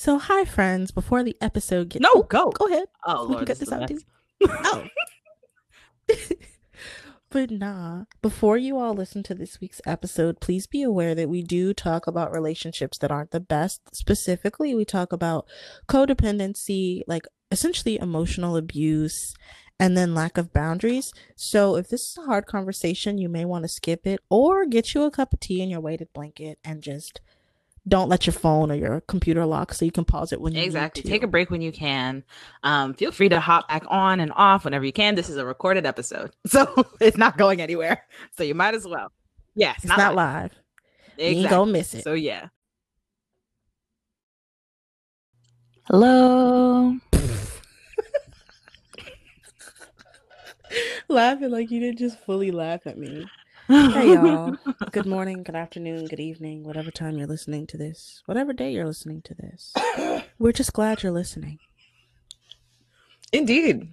So, hi, friends. Before the episode gets No, go. go ahead. Oh We can Lord, get this this out too. Oh. but nah, before you all listen to this week's episode, please be aware that we do talk about relationships that aren't the best. Specifically, we talk about codependency, like essentially emotional abuse, and then lack of boundaries. So, if this is a hard conversation, you may want to skip it or get you a cup of tea in your weighted blanket and just don't let your phone or your computer lock so you can pause it when you Exactly. Need to. Take a break when you can. Um, feel free to hop back on and off whenever you can. This is a recorded episode, so it's not going anywhere. So you might as well. Yes, It's not, live. You ain't Exactly. gonna miss it. So yeah. Hello. Laughing like you didn't just fully laugh at me. Hey y'all. good morning, good afternoon, good evening, whatever time you're listening to this, whatever day you're listening to this. We're just glad you're listening. Indeed.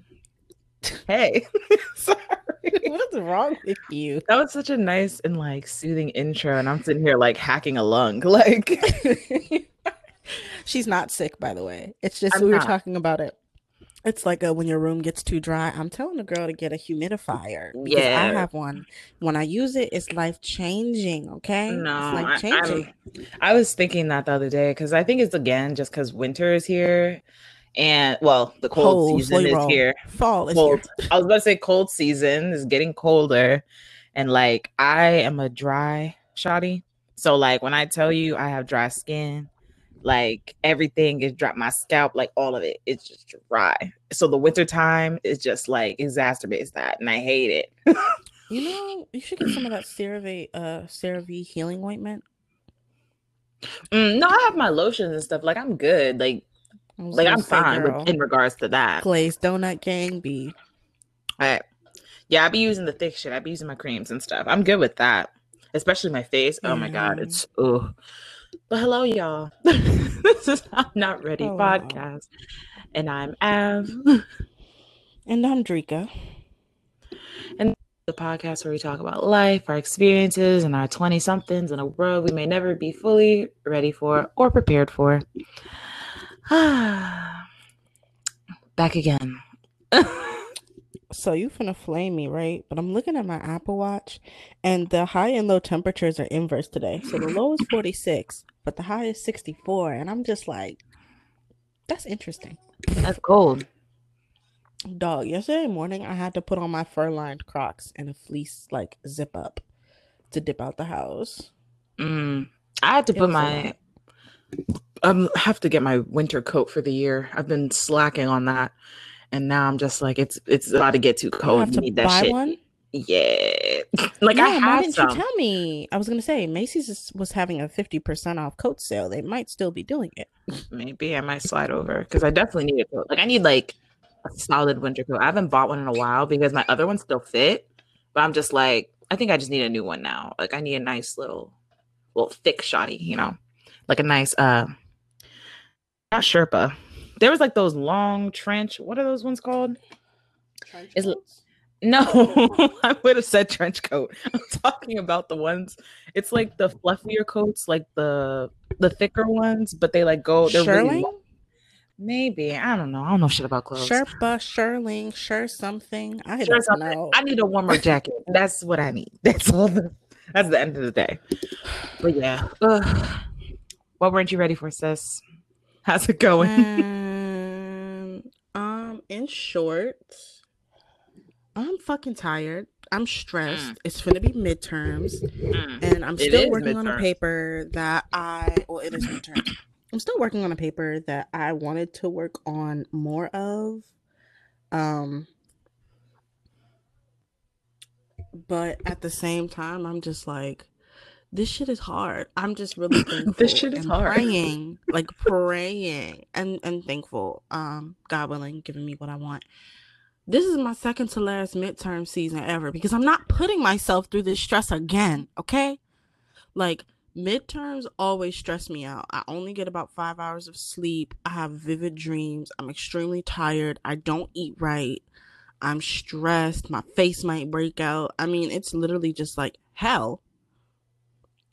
Hey. Sorry. What's wrong with you? That was such a nice and like soothing intro, and I'm sitting here like hacking a lung. Like She's not sick, by the way. It's just I'm we were not. talking about it. It's like a, when your room gets too dry. I'm telling the girl to get a humidifier Yeah, I have one. When I use it, it's life changing. Okay, No, it's I- life changing. I was thinking that the other day because I think it's again just because winter is here, and well, the cold Cold, season is roll. here. Fall is Cold. here. I was about to say cold season is getting colder, and like I am a dry shoddy, so like when I tell you I have dry skin, like everything is dry. My scalp, like all of it, it's just dry. So the winter time is just like exacerbates that, and I hate it. You know, you should get some of that CeraVe, uh, CeraVe healing ointment. Mm, no, I have my lotions and stuff. Like I'm good. Like like I'm fine girl, in regards to that. glazed donut gang be. I, yeah, I be using the thick shit. I be using my creams and stuff. I'm good with that, especially my face. Oh my god, it's oh. But hello, y'all. this is I'm not ready Oh, podcast, and I'm Av, And I'm Drika. And the podcast where we talk about life, our experiences, and our twenty somethings in a world we may never be fully ready for or prepared for. Back again. So you finna flame me, right? But I'm looking at my Apple Watch, and the high and low temperatures are inverse today. So the low is 46, but the high is 64, and I'm just like, that's interesting. That's cold. Dog, yesterday morning I had to put on my fur-lined Crocs and a fleece like zip up to dip out the house. Mm. I had to It put my um have to get my winter coat for the year. I've been slacking on that, and now I'm just like it's it's about to get too cold. have You need that shit. one. Yeah, like I Yeah, why didn't some. you tell me? I was gonna say Macy's is, was having a 50% off coat sale. They might still be doing it. Maybe I might slide over because I definitely need a coat. Like I need like a solid winter coat. I haven't bought one in a while because my other ones still fit, but I'm just like I think I just need a new one now. Like I need a nice little, little thick shoddy, you know, like a nice uh, not Sherpa. There was like those long trench. What are those ones called? Is l- No, I would have said trench coat. I'm talking about the ones. It's like the fluffier coats, like the the thicker ones, but they like go. They're Shearling? long. Maybe I don't know. I don't know shit about clothes. Sherpa, Shearling, sure something. I Sure don't something. know. I need a warmer jacket. That's what I need. That's all. The, that's the end of the day. But yeah. Ugh. What weren't you ready for, sis? How's it going? Um, in short, I'm fucking tired. I'm stressed. Mm. It's gonna be midterms, Mm. and I'm It still is working on a paper that I. Well, it is midterms. I'm still working on a paper that I wanted to work on more of. Um, but at the same time, I'm just like, this shit is hard. I'm just really thankful. shit is and hard. Praying, like praying, and and thankful. Um, God willing, giving me what I want. This is my second to last midterm season ever because I'm not putting myself through this stress again. Okay, like midterms always stress me out. I only get about five hours of sleep. I have vivid dreams. I'm extremely tired. I don't eat right. I'm stressed. My face might break out. I mean, it's literally just like hell.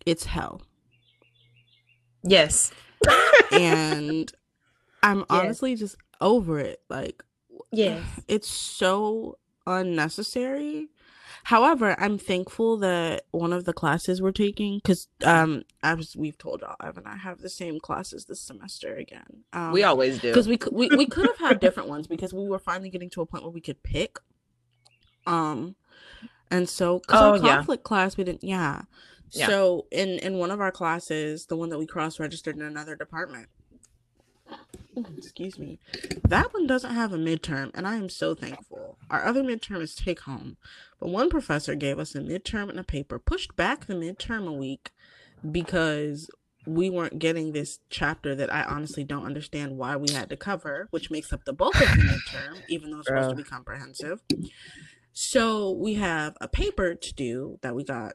It's hell. Yes. And I'm Yeah. honestly just over it. Like, Yes. it's so unnecessary. However, I'm thankful that one of the classes we're taking, because um, as we've told y'all, Ev and I have the same classes this semester again. Um, we always do. because we could we, we could have had different ones because we were finally getting to a point where we could pick. Um, and so because Oh, our yeah. conflict class we didn't yeah. Yeah. So in in one of our classes, the one that we cross registered in another department. Excuse me. That one doesn't have a midterm, and I am so thankful. Our other midterm is take home, but one professor gave us a midterm and a paper, pushed back the midterm a week because we weren't getting this chapter that I honestly don't understand why we had to cover, which makes up the bulk of the midterm, even though it's supposed to be comprehensive. So we have a paper to do that we got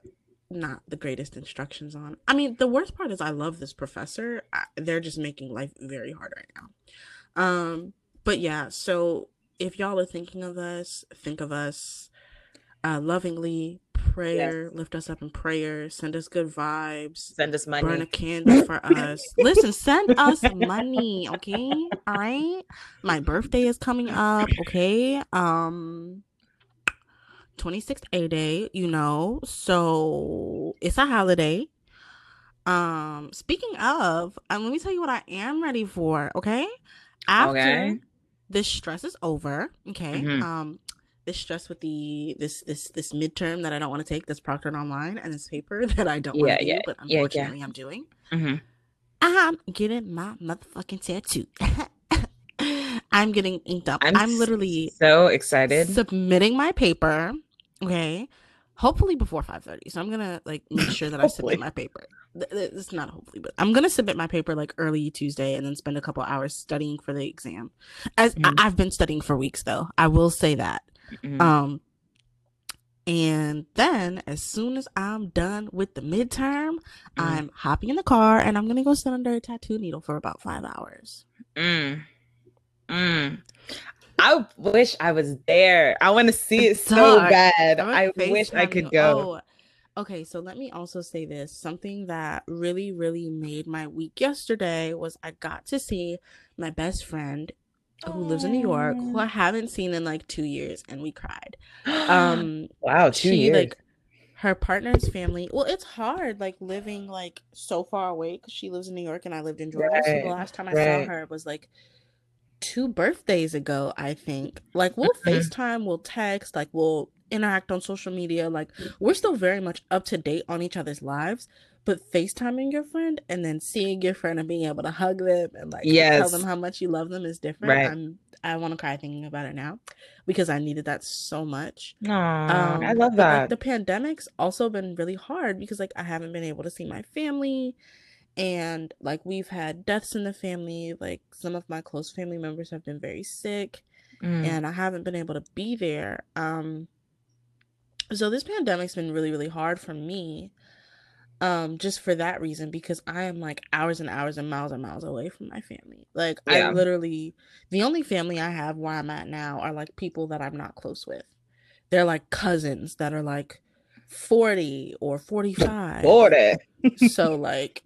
not the greatest instructions on. I mean, the worst part is I love this professor. I, they're just making life very hard right now. Um, but yeah, so if y'all are thinking of us, think of us uh, lovingly. Prayer, lift us up in prayer, send us good vibes Send us money. burn a candle for us. Listen, send us money, okay? All right. My birthday is coming up, okay? Um 26th A day, you know. So it's a holiday. Um speaking of, um, let me tell you what I am ready for, okay? After Okay. this stress is over, okay? Mhm. Um this stress with the this this this midterm that I don't want to take, this proctored online, and this paper that I don't want Yeah, to do, yeah, but yeah, yeah. unfortunately I'm doing. Mm-hmm. I'm getting my motherfucking tattoo. I'm getting inked up. I'm, I'm, literally so excited. submitting my paper. Okay. Hopefully before 5:30. So I'm gonna like make sure that I submit my paper. It's not hopefully, but I'm gonna submit my paper like early Tuesday and then spend a couple hours studying for the exam. As Mhm. I- I've been studying for weeks though. I will say that. Mhm. Um, and then as soon as I'm done with the midterm, Mhm. I'm hopping in the car and I'm gonna go sit under a tattoo needle for about five hours. Mm. Mm. I wish I was there. I want to see it so bad. I wish I could you. go. Oh, okay, so let me also say this. Something that really, really made my week yesterday was I got to see my best friend who lives in New York, who I haven't seen in like two years, and we cried. Um, wow, two she years. like her partner's family well it's hard like living like so far away because she lives in new york and i lived in georgia so the last time i right. saw her was like two birthdays ago i think like we'll Mhm. facetime we'll text like we'll interact on social media like we're still very much up to date on each other's lives but facetiming your friend and then seeing your friend and being able to hug them and like tell them how much you love them is different Right. i'm i want to cry thinking about it now because i needed that so much Aw, I um, love but, that. like the pandemic's also been really hard because like I haven't been able to see my family and like we've had deaths in the family like some of my close family members have been very sick Mm. and I haven't been able to be there um so this pandemic's been really really hard for me um just for that reason because I am like hours and hours and miles and miles away from my family like Yeah. I literally the only family I have where I'm at now are like people that I'm not close with they're like cousins that are like 40 or 45 Forty. so like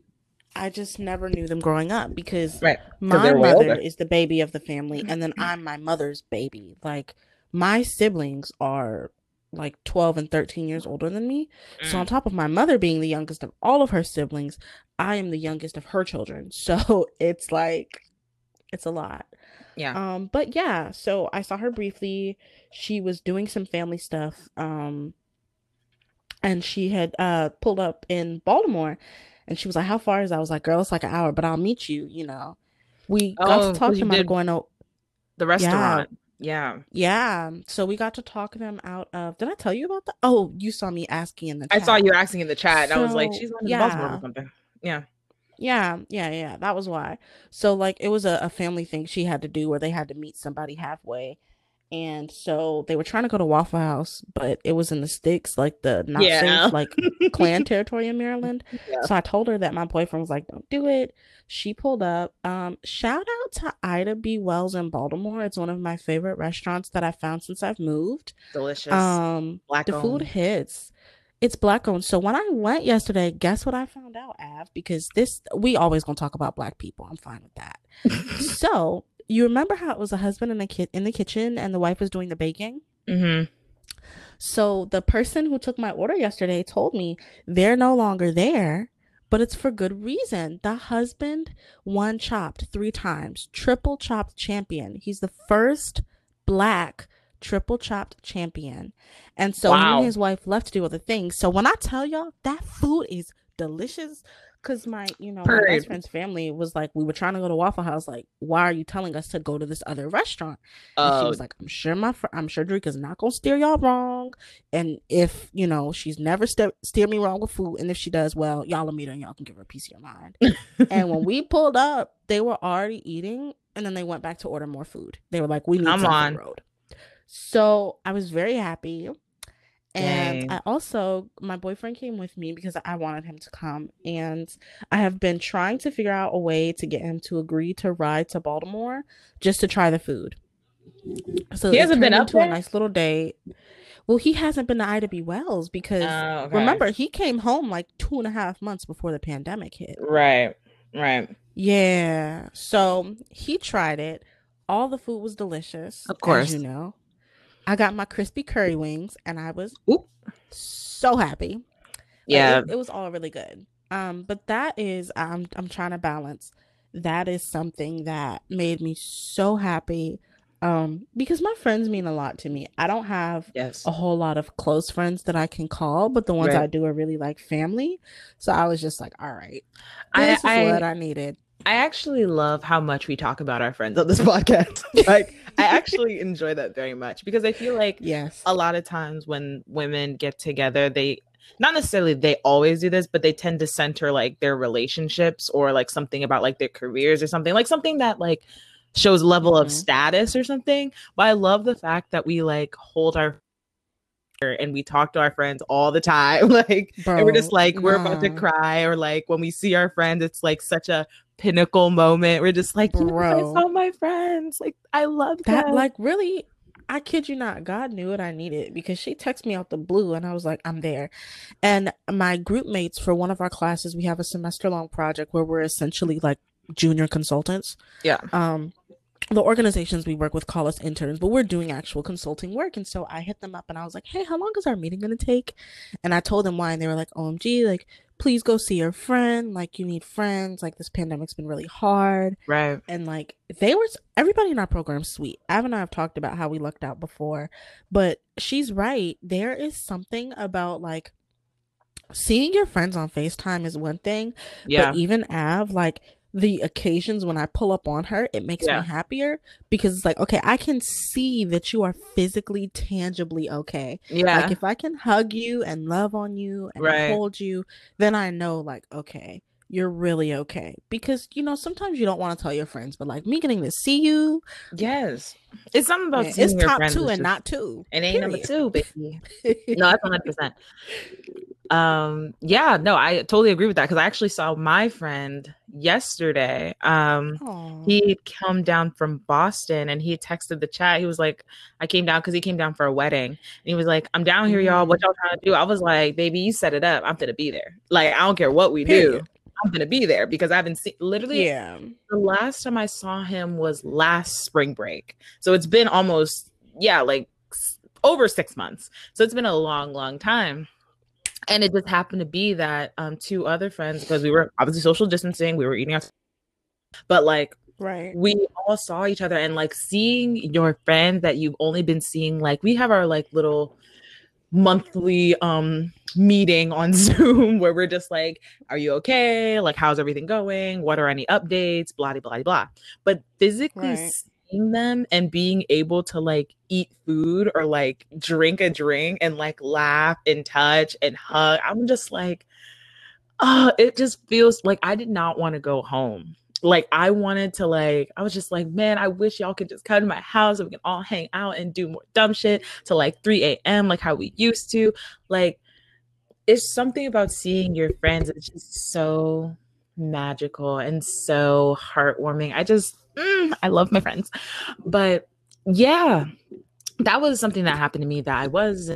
I just never knew them growing up because Right. my mother is the baby of the family and then I'm my mother's baby. Like my siblings are like 12 and 13 years older than me. So on Mm. top of my mother being the youngest of all of her siblings, I am the youngest of her children. So it's like it's a lot. Yeah. Um but yeah, so I saw her briefly. She was doing some family stuff. Um and she had uh pulled up in Baltimore and she was like, How far is that? I was like, Girl, it's like an hour, but I'll meet you, you know. We got Oh, to talk 'cause to about going to The restaurant. Yeah. yeah. So we got to talk them out of did I tell you about that? Oh, you saw me asking in the I saw you asking in the chat. and I was like, she's going to Baltimore yeah. or something. Yeah. Yeah, yeah, yeah. That was why. So like it was a, a family thing she had to do where they had to meet somebody halfway. And so they were trying to go to Waffle House, but it was in the sticks, like the not Yeah. safe, like Klan territory in Maryland. Yeah. So I told her that my boyfriend was like, Don't do it. She pulled up. Um, shout out to Ida B. Wells in Baltimore. It's one of my favorite restaurants that I found since I've moved. Delicious. Um Black the food hits. It's black owned. So when I went yesterday, guess what I found out, Av? Because this we always gonna talk about black people. I'm fine with that. so you remember how it was a husband and a kid in the kitchen and the wife was doing the baking? Mm-hmm. So the person who took my order yesterday told me they're no longer there, but it's for good reason. The husband won chopped three times, triple chopped champion. He's the first black triple chopped champion. And so wow. he and his wife left to do other things. So when I tell y'all that food is delicious, because my you know my best friend's family was like we were trying to go to waffle house like why are you telling us to go to this other restaurant? And she was oh. like i'm sure my fr- i'm sure Drika is not gonna steer y'all wrong. And if you know she's never st- steer me wrong with food and if she does well y'all will meet her and y'all can give her a piece of your mind. And when we pulled up they were already eating and then they went back to order more food. They were like we need I'm on. road. So i was very happy and Dang. I also, my boyfriend came with me because I wanted him to come. And I have been trying to figure out a way to get him to agree to ride to Baltimore just to try the food. So he hasn't been up to a nice little date. Well, he hasn't been to Ida B. Wells because oh, okay. remember he came home like two and a half months before the pandemic hit. Right, right. Yeah. So he tried it. All the food was delicious. Of course, you know. I got my crispy curry wings and I was Oop. so happy. Yeah. Like, it, it, was all really good. Um, but that is I'm I'm trying to balance. That is something that made me so happy. Um, because my friends mean a lot to me. I don't have yes. a whole lot of close friends that I can call, but the ones right. I do are really like family. So I was just like, all right, this I, is I, what I needed. I actually love how much we talk about our friends on this podcast. like I actually enjoy that very much because I feel like yes, a lot of times when women get together, they not necessarily they always do this, but they tend to center like their relationships or like something about like their careers or something like something that like shows level mm-hmm. of status or something. But I love the fact that we like hold our and we talk to our friends all the time like Bro, and we're just like we're about to cry or like when we see our friends it's like such a pinnacle moment. We're just like, Bro, I saw my friends. Like, I love that. Them. Like, really, I kid you not, God knew what I needed because she texted me out the blue and I was like, I'm there. And my group mates for one of our classes, we have a semester long project where we're essentially like junior consultants. Yeah. Um, the organizations we work with call us interns, but we're doing actual consulting work. And so I hit them up and I was like, hey, how long is our meeting going to take? And I told them why. And they were like, OMG, like, please go see your friend. Like, you need friends. Like, this pandemic's been really hard. Right. And like, they were, everybody in our program sweet. Av and I have talked about how we lucked out before, but she's right. There is something about like, seeing your friends on FaceTime is one thing. Yeah. But even Av, like, the occasions when I pull up on her, it makes yeah. me happier because it's like, okay, I can see that you are physically, tangibly okay. Yeah. Like if I can hug you and love on you and right. hold you, then I know, like, okay, you're really okay. Because, you know, sometimes you don't want to tell your friends, but like me getting to see you. Yes. It's something about yeah, it's top two and just, not two. It ain't period. number two, baby. no, that's 100%. Um, yeah, no, I totally agree with that because I actually saw my friend yesterday. Um, Aww. he come down from Boston and he texted the chat. He was like, I came down because he came down for a wedding. And he was like, I'm down here, y'all. What mm. y'all trying to do? I was like, baby, you set it up. I'm gonna be there. Like, I don't care what we Period. do. I'm gonna be there because I haven't seen literally yeah. The last time I saw him was last spring break. So it's been almost, yeah, like over six months. So it's been a long, long time and it just happened to be that um two other friends because we were obviously social distancing we were eating out but like right. we all saw each other and like seeing your friends that you've only been seeing like we have our like little monthly um meeting on zoom where we're just like are you okay? Like how's everything going? What are any updates? Blah blah blah blah. But physically right seeing them and being able to like eat food or like drink a drink and like laugh and touch and hug, I'm just like, oh, it just feels like I did not want to go home. Like I wanted to like, I was just like, man, I wish y'all could just come to my house and we can all hang out and do more dumb shit to like 3 a.m. like how we used to. Like it's something about seeing your friends. It's just so magical and so heartwarming. I just mm, I love my friends. But yeah, that was something that happened to me that I was.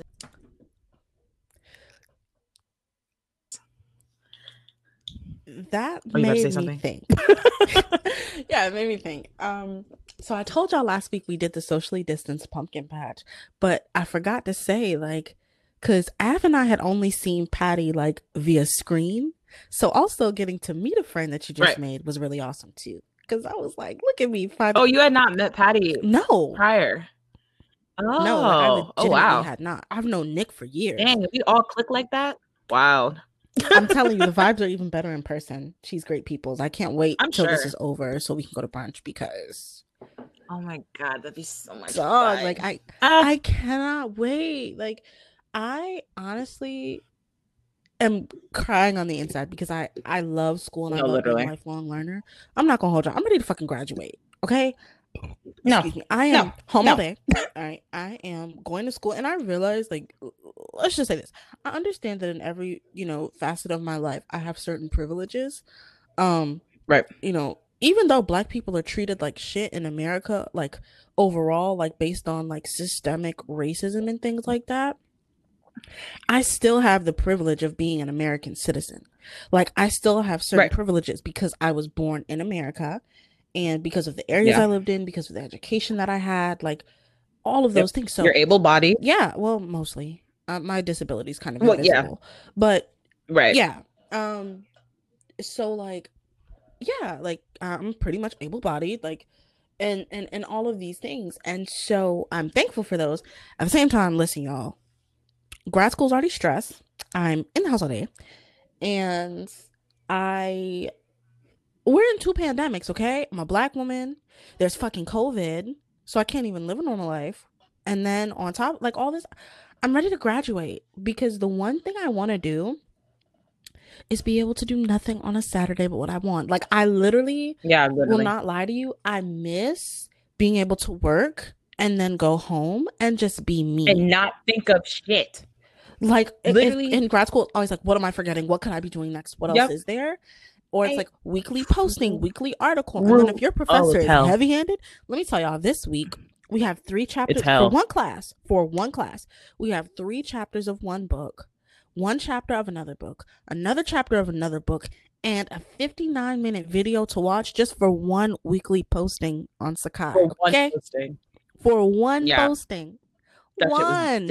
That oh, made me think. yeah, it made me think. Um, so I told y'all last week we did the socially distanced pumpkin patch, but I forgot to say like, cause Av and I had only seen Patty like via screen, so also getting to meet a friend that you just right. made was really awesome too. Because I was like, look at me, five. Oh, you had not met Patty no, prior. Oh, no, like, I oh wow. had not. I've known Nick for years. Dang, we all click like that. Wow. I'm telling you, the vibes are even better in person. She's great people's. I can't wait I'm till this is over so we can go to brunch because Oh my god, that'd be so much dog, fun. like I Ah, I cannot wait. Like I honestly am crying on the inside because I I love school and I No, love being literally. a lifelong learner. I'm not gonna hold you. I'm ready to fucking graduate. Okay. no, Excuse me. I no, am home no. all day. All right. I am going to school and I realize like let's just say this. I understand that in every, you know, facet of my life I have certain privileges. Um Right. you know, even though black people are treated like shit in America, like overall, like based on like systemic racism and things like that, I still have the privilege of being an American citizen. Like I still have certain Right. privileges because I was born in America and because of the areas Yeah. I lived in, because of the education that I had, like all of Yep. those things. So you're able bodied. yeah, well, mostly. Uh, my disability is kind of Well, invisible. yeah. But Right. yeah. Um so like yeah, like I'm pretty much able-bodied like and and and all of these things. And so I'm thankful for those. At the same time, listen y'all. Grad school's already stressed. I'm in the house all day and I we're in two pandemics, okay? I'm a black woman. There's fucking COVID, so I can't even live a normal life. And then on top like all this I'm ready to graduate because the one thing I want to do is be able to do nothing on a Saturday but what I want. Like I literally Yeah, will not lie to you. I miss being able to work and then go home and just be me. and not think of shit. Like i- literally- in grad school, always like, what am I forgetting? What could I be doing next? What else is there? Or it's I- like weekly posting, weekly article. And then if your Oh, professor it's is heavy handed, let me tell y'all this week we have three chapters for one class. For one class, we have three chapters of one book, one chapter of another book, another chapter of another book, and a 59 minute video to watch just for one weekly posting on Sakai. For one okay? posting. For one Yeah. posting. That shit one.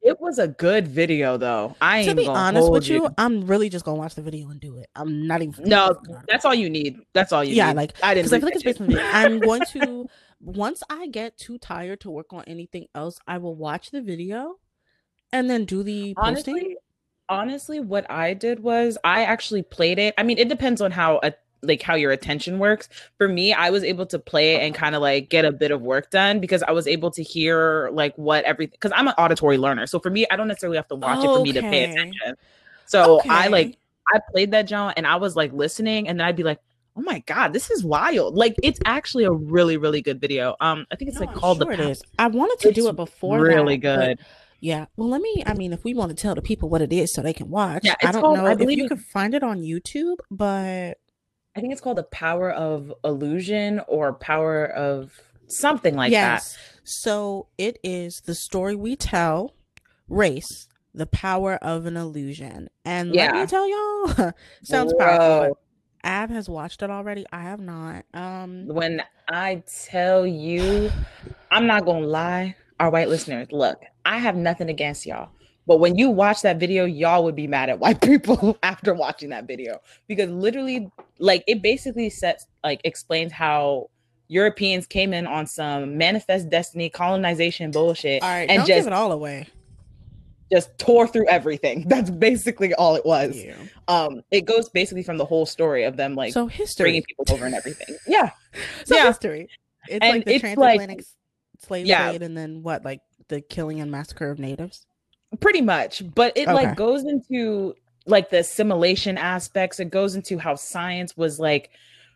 It was a good video though. I to be honest with you, you, I'm really just gonna watch the video and do it. I'm not even. No, that's all you need. That's all you Yeah, need. like, I didn't because I feel like it's based on video. I'm going to once I get too tired to work on anything else, I will watch the video and then do the posting. honestly honestly what i did was i actually played it i mean it depends on how a, like how your attention works for me i was able to play it and kind of like get a bit of work done because i was able to hear like what everything because i'm an auditory learner so for me i don't necessarily have to watch it for me to pay attention so i like i played that John and i was like listening and then i'd be like oh my god this is wild like it's actually a really really good video um i think it's No, like I'm called sure the it is. I wanted to do it before. really that, good Yeah. Well, let me. I mean, if we want to tell the people what it is so they can watch, Yeah, I don't called- know I if believe you it- can find it on YouTube, but I think it's called the power of illusion or power of something like that. yes. So it is the story we tell, race, the power of an illusion, and let me tell y'all, sounds powerful. Bro, Av has watched it already. I have not. Um, When I tell you, I'm not gonna lie, our white listeners, look, I have nothing against y'all. But when you watch that video, y'all would be mad at white people after watching that video because literally, like, it basically sets, like, explains how Europeans came in on some manifest destiny colonization bullshit all right, and just give it all away. just tore through everything. That's basically all it was. Yeah. um it goes basically from the whole story of them like so history bringing people over and everything yeah So yeah. history. It's And like the like- transatlantic s- slave Yeah. trade, and then what, like the killing and massacre of natives. Pretty much but it Okay. like goes into like the assimilation aspects it goes into how science was like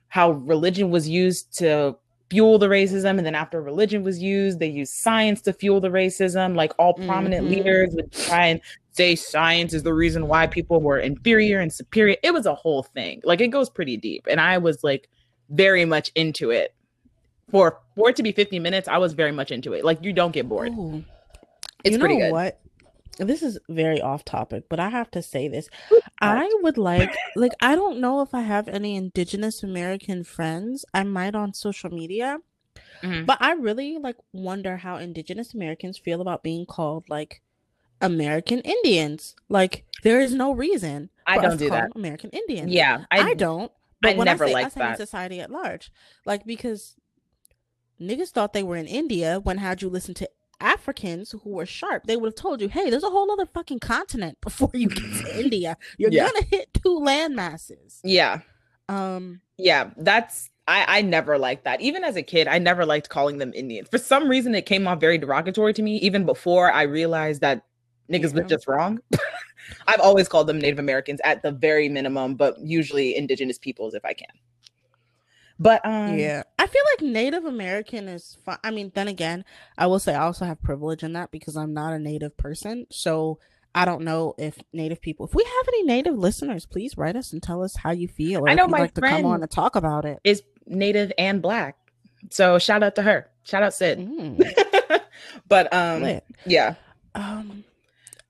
how religion was used to fuel the racism and then after religion was used they used science to fuel the racism like all prominent Mhm. leaders would try and say science is the reason why people were inferior and superior it was a whole thing like it goes pretty deep and i was like very much into it for for it to be 50 minutes i was very much into it like you don't get bored Ooh. it's you pretty good what? This is very off topic, but I have to say this. I would like like I don't know if I have any indigenous American friends. I might on social media. Mhm. But I really like wonder how indigenous Americans feel about being called like American Indians. Like there is no reason I don't do that. American Indians. Yeah, I, I, don't. I But when never I say liked us, I that. society at large. Like because niggas thought they were in India when had you listen to Africans who were sharp, they would have told you, hey, there's a whole other fucking continent before you get to India. You're Yeah. gonna hit two land masses. Yeah, Um yeah. That's I. I never liked that. Even as a kid, I never liked calling them Indians. For some reason, it came off very derogatory to me. Even before I realized that niggas Yeah. was just wrong. I've always called them Native Americans at the very minimum, but usually indigenous peoples if I can. But um, Yeah, I feel like Native American is fine. I mean, then again, I will say I also have privilege in that because I'm not a Native person. So I don't know if Native people, if we have any Native listeners, please write us and tell us how you feel. Or I if know you'd my like to come on and talk about it. is Native and Black. So shout out to her. Shout out Sid. Mm, but um, lit. yeah. Um.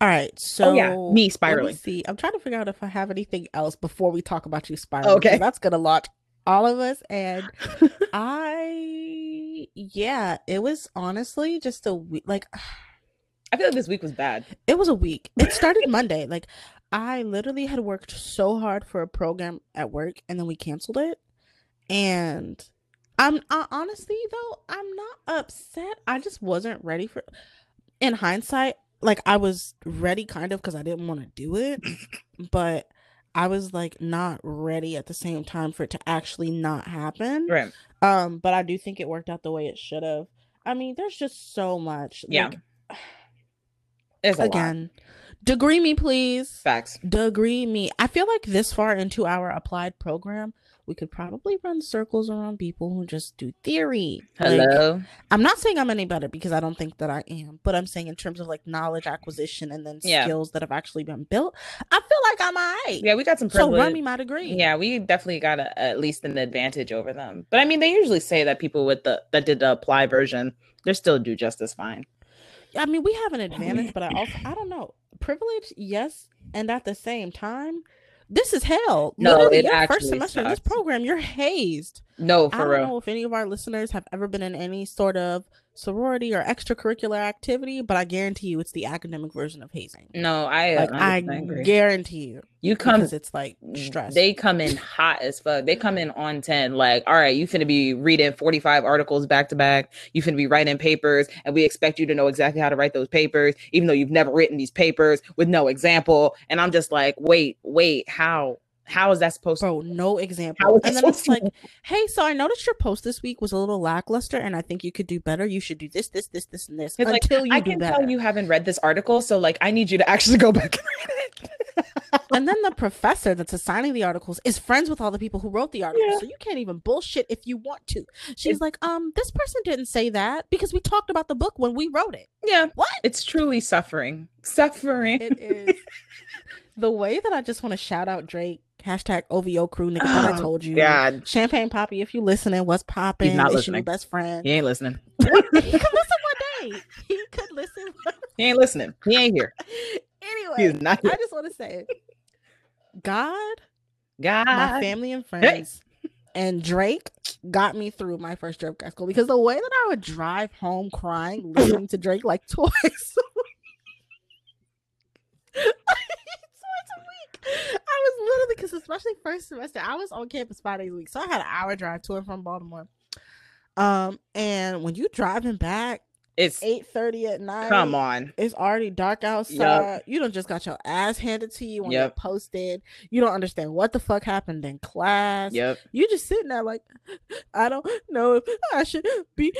All right, so Oh, yeah, me let me spiraling. see, I'm trying to figure out if I have anything else before we talk about you spiraling. Okay. that's gonna launch all of us, and I, yeah, it was honestly just a week. Like I feel like this week was bad. it was a week. It started Monday. Like I literally had worked so hard for a program at work and then we canceled it. And I'm uh, honestly though, I'm not upset. I just wasn't ready for in hindsight, like I was ready kind of cuz I didn't want to do it, but I was like not ready at the same time for it to actually not happen. Right. Um, but I do think it worked out the way it should have. I mean, there's just so much. Yeah. Like, It's a lot. again degree me please Facts. degree me i feel like this far into our applied program we could probably run circles around people who just do theory Like, Hello. i'm not saying i'm any better because i don't think that i am but i'm saying in terms of like knowledge acquisition and then Yeah. skills that have actually been built i feel like i'm right yeah, we got some so privilege. run me my degree yeah, we definitely got a, at least an advantage over them. But I mean, they usually say that people with the that did the apply version, they still do just as fine. I mean, we have an advantage, mm. but I also I don't know. Privilege, yes, and at the same time, this is hell. No, Literally, it your first actually semester of this program, you're hazed. No, for real. I don't real. know if any of our listeners have ever been in any sort of sorority or extracurricular activity, but I guarantee you it's the academic version of hazing. No, I Like I agree. guarantee you, You come because it's like mm, stress. They come in hot as fuck. They come in on 10, like, all right, you finna be reading 45 articles back to back. You finna be writing papers, and we expect you to know exactly how to write those papers, even though you've never written these papers with no example. And I'm just like, wait, wait, how? How is that supposed to Bro, no example. is And then it's like, hey, so I noticed your post this week was a little lackluster, and I think you could do better. You should do this, this, this, this, and this It's like, until you I do can better. tell you haven't read this article, so like I need you to actually go back and read it. and then the professor that's assigning the articles is friends with all the people who wrote the articles, Yeah. so you can't even bullshit if you want to. She's It's- like, um, this person didn't say that because we talked about the book when we wrote it. yeah. What? It's truly suffering. Suffering. It is the way that I just want to shout out Drake hashtag OVO crew nigga. that I Oh, told you, God. Champagne Papi, if you listening, what's popping? not It's your listening. best friend. He ain't listening. he could listen one day. He could listen. He ain't listening. He ain't here. anyway, not here. I just want to say, God God. my family and friends and Drake got me through my first drug cat school because the way that I would drive home crying, listening to Drake like twice a week. twice a week. I was literally because especially first semester, I was on campus five days a week. So I had an hour drive to and from Baltimore. Um, and when you driving back It's eight thirty at night, come on. it's already dark outside. You don't just got your ass handed to you when you're posted. You don't understand what the fuck happened in class. Yep. You just sitting there like, I don't know if I should be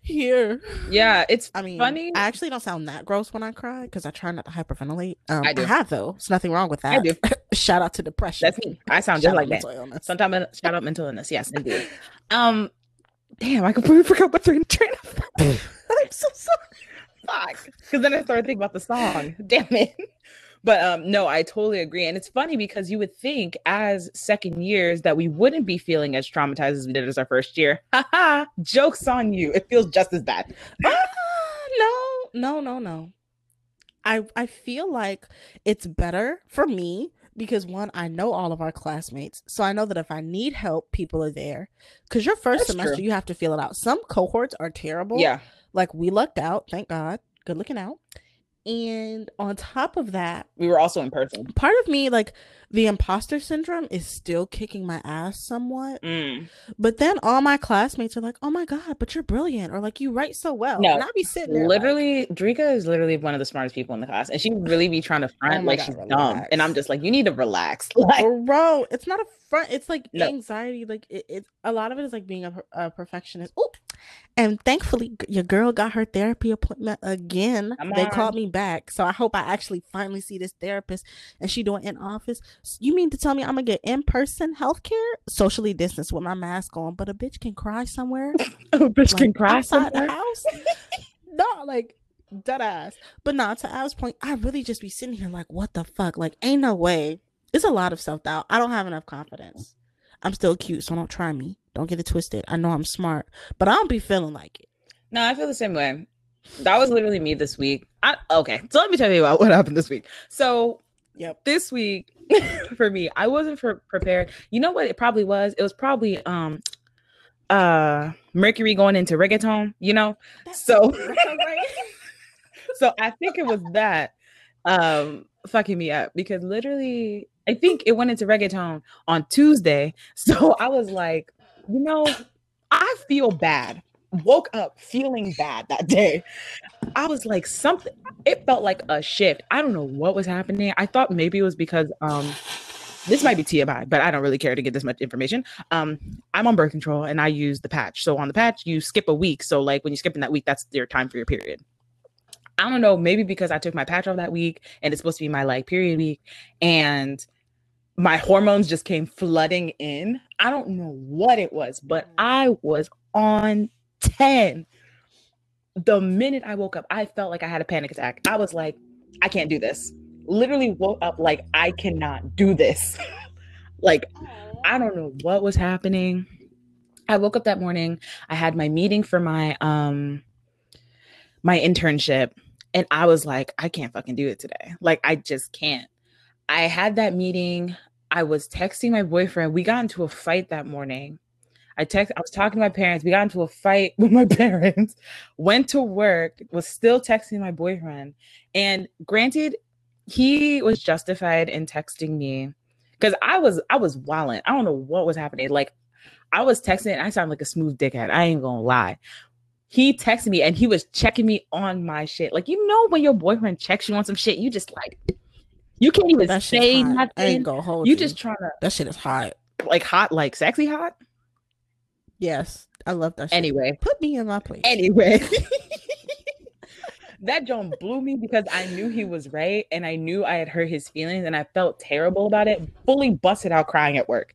here. Yeah, it's I mean, funny. I actually don't sound that gross when I cry because I try not to hyperventilate. Um, I I, do. have though. It's nothing wrong with that. I do. Shout out to depression. That's me. I sound just like that. mental illness. Sometimes shout out mental illness. Yes, indeed. Um, damn, I completely forgot what train train of thought. I'm so sorry. Fuck. Because then I started thinking about the song. Damn it. But um, no, I totally agree. And it's funny because you would think as second years that we wouldn't be feeling as traumatized as we did as our first year. Haha. Jokes on you. It feels just as bad. Ah, no, no, no, no. I I feel like it's better for me because one, I know all of our classmates, so I know that if I need help, people are there. Because your first That's semester, true. you have to feel it out. Some cohorts are terrible. Yeah. Like we lucked out, thank God. Good looking out. And on top of that, We were also in person. part of me, like the imposter syndrome, is still kicking my ass somewhat. Mm. But then all my classmates are like, "Oh my god, but you're brilliant," or like you write so well. No, and I'd be sitting there, like, Literally, Drika is literally one of the smartest people in the class, and she would really be trying to front Oh like God, she's dumb. And I'm just like, you need to relax. Like, bro it's not a front it's like No. anxiety like it, it a lot of it is like being a, a perfectionist oh and thankfully your girl got her therapy appointment again. Come they called me back. So i hope i actually finally see this therapist and she doing in office. You mean to tell me i'm gonna get in-person health care socially distanced with my mask on but a bitch can cry somewhere? A bitch like, outside the house? No like dead ass. But nah to Al's point i really just be sitting here like what the fuck? Like ain't no way. It's a lot of self-doubt. I don't have enough confidence i'm still cute so don't try me don't get it twisted i know i'm smart but i don't be feeling like it No, I feel the same way. That was literally me this week. I, okay, so let me tell you about what happened this week. So yep this week for me, I wasn't for prepared. You know what? It probably was. It was probably um uh Mercury going into retrograde. You know, So- so I think it was that um fucking me up because literally I think it went into retrograde on Tuesday. So I was like, you know, I feel bad. Woke up feeling bad that day. I was like something it felt like a shift. I don't know what was happening. I thought maybe it was because um this might be TMI, but I don't really care to get this much information. Um, I'm on birth control and I use the patch. So on the patch, you skip a week. So like when you skip in that week, that's your time for your period. I don't know, maybe because I took my patch off that week and it's supposed to be my like period week and my hormones just came flooding in. I don't know what it was, but I was on 10. The minute I woke up, I felt like I had a panic attack. I was like, I can't do this. Literally woke up like I cannot do this. like I don't know what was happening. I woke up that morning. I had my meeting for my um my internship and I was like I can't fucking do it today. Like I just can't. I had that meeting. I was texting my boyfriend. We got into a fight that morning. I text I was talking to my parents. We got into a fight with my parents. Went to work, was still texting my boyfriend. And granted, he was justified in texting me because I was I was wilding. I don't know what was happening. Like I was texting, I sound like a smooth dickhead. I ain't gonna lie. He texted me and he was checking me on my shit. Like you know when your boyfriend checks you on some shit, you just like you can't even that shit's say hot. I nothing. ain't gonna hold You you just trying to that shit is hot like hot, like sexy hot. yes i love that shit. Anyway, put me in my place anyway. that John blew me because I knew he was right and I knew I had hurt his feelings and I felt terrible about it. Fully busted out crying at work.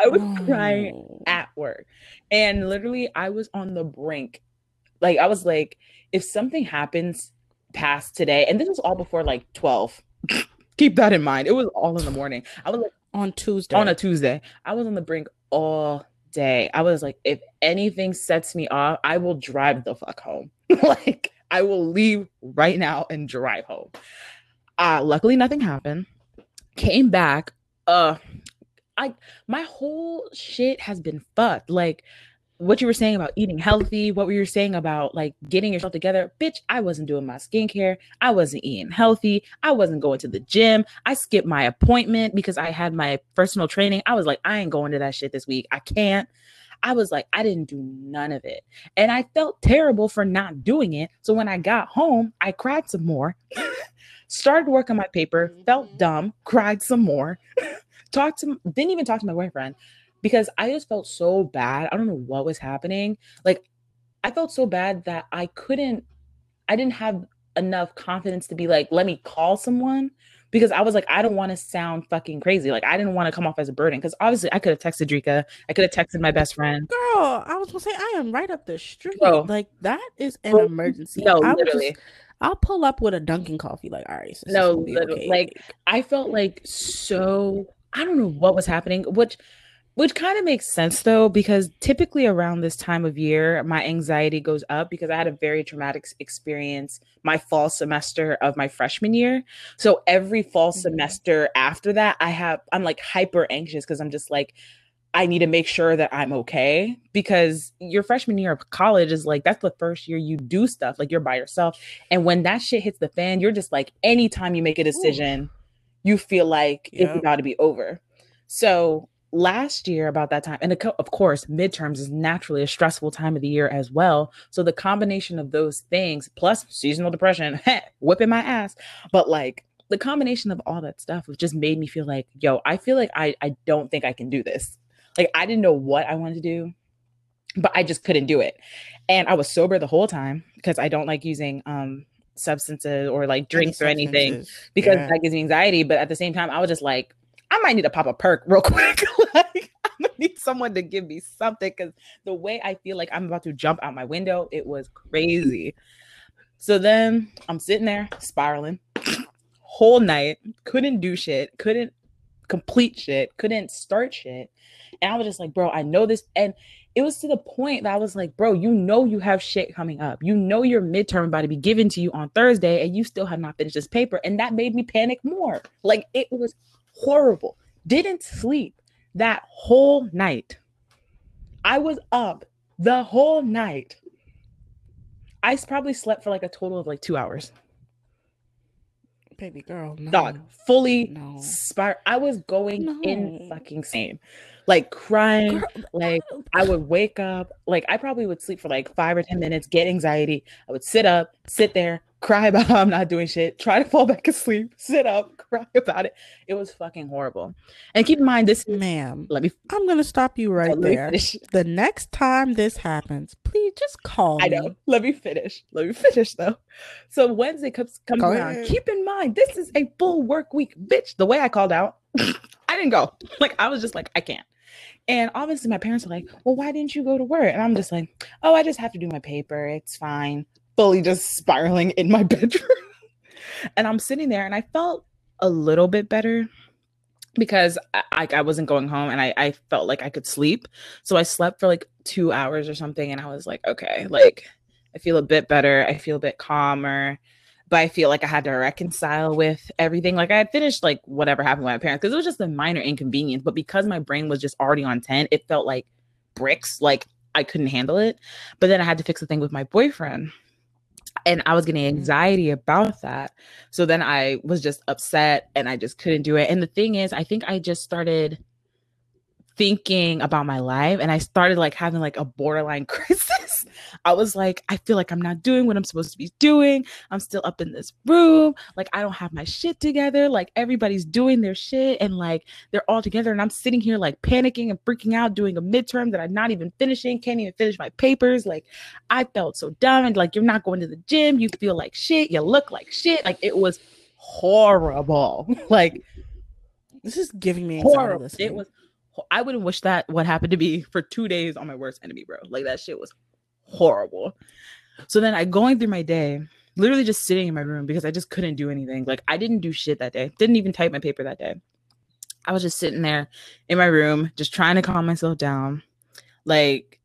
I was oh. crying Oh. at work. And literally, I was on the brink. Like, I was like, if something happens past today, and this was all before like 12, keep that in mind. It was all in the morning. I was like, on tuesday on a Tuesday, I was on the brink all day. I was like, if anything sets me off, I will drive the fuck home. like, I will leave right now and drive home. Uh, luckily, nothing happened. Came back. Uh, I my whole shit has been fucked. Like what you were saying about eating healthy, what were you saying about like getting yourself together? Bitch, I wasn't doing my skincare. I wasn't eating healthy. I wasn't going to the gym. I skipped my appointment because I had my personal training. I was like, I ain't going to that shit this week. I can't. I was like, I didn't do none of it. And I felt terrible for not doing it. So when I got home, I cried some more, started work on my paper, felt Mhm. dumb, cried some more, talked to, didn't even talk to my boyfriend because I just felt so bad. I don't know what was happening. Like, I felt so bad that I couldn't, I didn't have enough confidence to be like, let me call someone because I was like, I don't want to sound fucking crazy. Like, I didn't want to come off as a burden because obviously I could have texted Drika, I could have texted my best friend. Girl, I was gonna say I am right up the street. Bro. Like that is an emergency. No, I literally. Just, I'll pull up with a Dunkin' coffee. Like, all right, sis, No, it's gonna be literally, okay. like, I felt like so I don't know what was happening, which Which kind of makes sense though, because typically around this time of year, my anxiety goes up because I had a very traumatic experience my fall semester of my freshman year. So every fall mm-hmm. semester after that, I have, I'm like hyper anxious because I'm just like, I need to make sure that I'm okay because your freshman year of college is like that's the first year you do stuff like you're by yourself. And when that shit hits the fan, you're just like anytime you make a decision, Ooh. you feel like yep. it's about to be over. So last year about that time and of course midterms is naturally a stressful time of the year as well. So the combination of those things plus seasonal depression whipping my ass but like the combination of all that stuff just made me feel like yo i feel like i i don't think i can do this. Like i didn't know what i wanted to do but i just couldn't do it. And i was sober the whole time because i don't like using um substances or like drinks or anything because yeah. that gives me anxiety. But at the same time i was just like I might need to pop a perk real quick. like gonna need someone to give me something because the way I feel like I'm about to jump out my window, it was crazy. So then I'm sitting there spiraling whole night, couldn't do shit, couldn't complete shit, couldn't start shit. And I was just like, bro, I know this. And it was to the point that I was like, bro, you know you have shit coming up. You know your midterm about to be given to you on Thursday, and you still have not finished this paper. And that made me panic more. Like it was horrible. Didn't sleep that whole night. I was up the whole night. I probably slept for like a total of like two hours. Baby girl, no. dog, fully no. spir- I was going no. in fucking sane, like crying. Girl. Like I would wake up, like I probably would sleep for like five or ten minutes, get anxiety. I would sit up, sit there, cry about how I'm not doing shit, try to fall back asleep, sit up, cry about it. It was fucking horrible. And keep in mind, this ma'am. Let me. I'm gonna stop you right there. The next time this happens, please just call. I know. Let me finish. Let me finish though. So Wednesday comes comes go around. Ahead. Keep in mind, this is a full work week, bitch. The way I called out, I didn't go. Like I was just like, I can't. And obviously, my parents are like, Well, why didn't you go to work? And I'm just like, Oh, I just have to do my paper. It's fine fully just spiraling in my bedroom. and I'm sitting there and I felt a little bit better because I, I wasn't going home and I, I felt like I could sleep. So I slept for like two hours or something. And I was like, okay, like I feel a bit better. I feel a bit calmer. But I feel like I had to reconcile with everything. Like I had finished like whatever happened with my parents because it was just a minor inconvenience. But because my brain was just already on 10, it felt like bricks. Like I couldn't handle it. But then I had to fix the thing with my boyfriend and I was getting mm-hmm. anxiety about that. So then I was just upset and I just couldn't do it. And the thing is, I think I just started thinking about my life and I started like having like a borderline crisis. I was like, I feel like I'm not doing what I'm supposed to be doing. I'm still up in this room. Like, I don't have my shit together. Like, everybody's doing their shit and like they're all together. And I'm sitting here like panicking and freaking out doing a midterm that I'm not even finishing, can't even finish my papers. Like, I felt so dumb. And like, you're not going to the gym. You feel like shit. You look like shit. Like, it was horrible. like, this is giving me horrible. It was I wouldn't wish that what happened to me for two days on my worst enemy, bro. Like that shit was horrible. So then I going through my day, literally just sitting in my room because I just couldn't do anything. Like I didn't do shit that day. Didn't even type my paper that day. I was just sitting there in my room, just trying to calm myself down. Like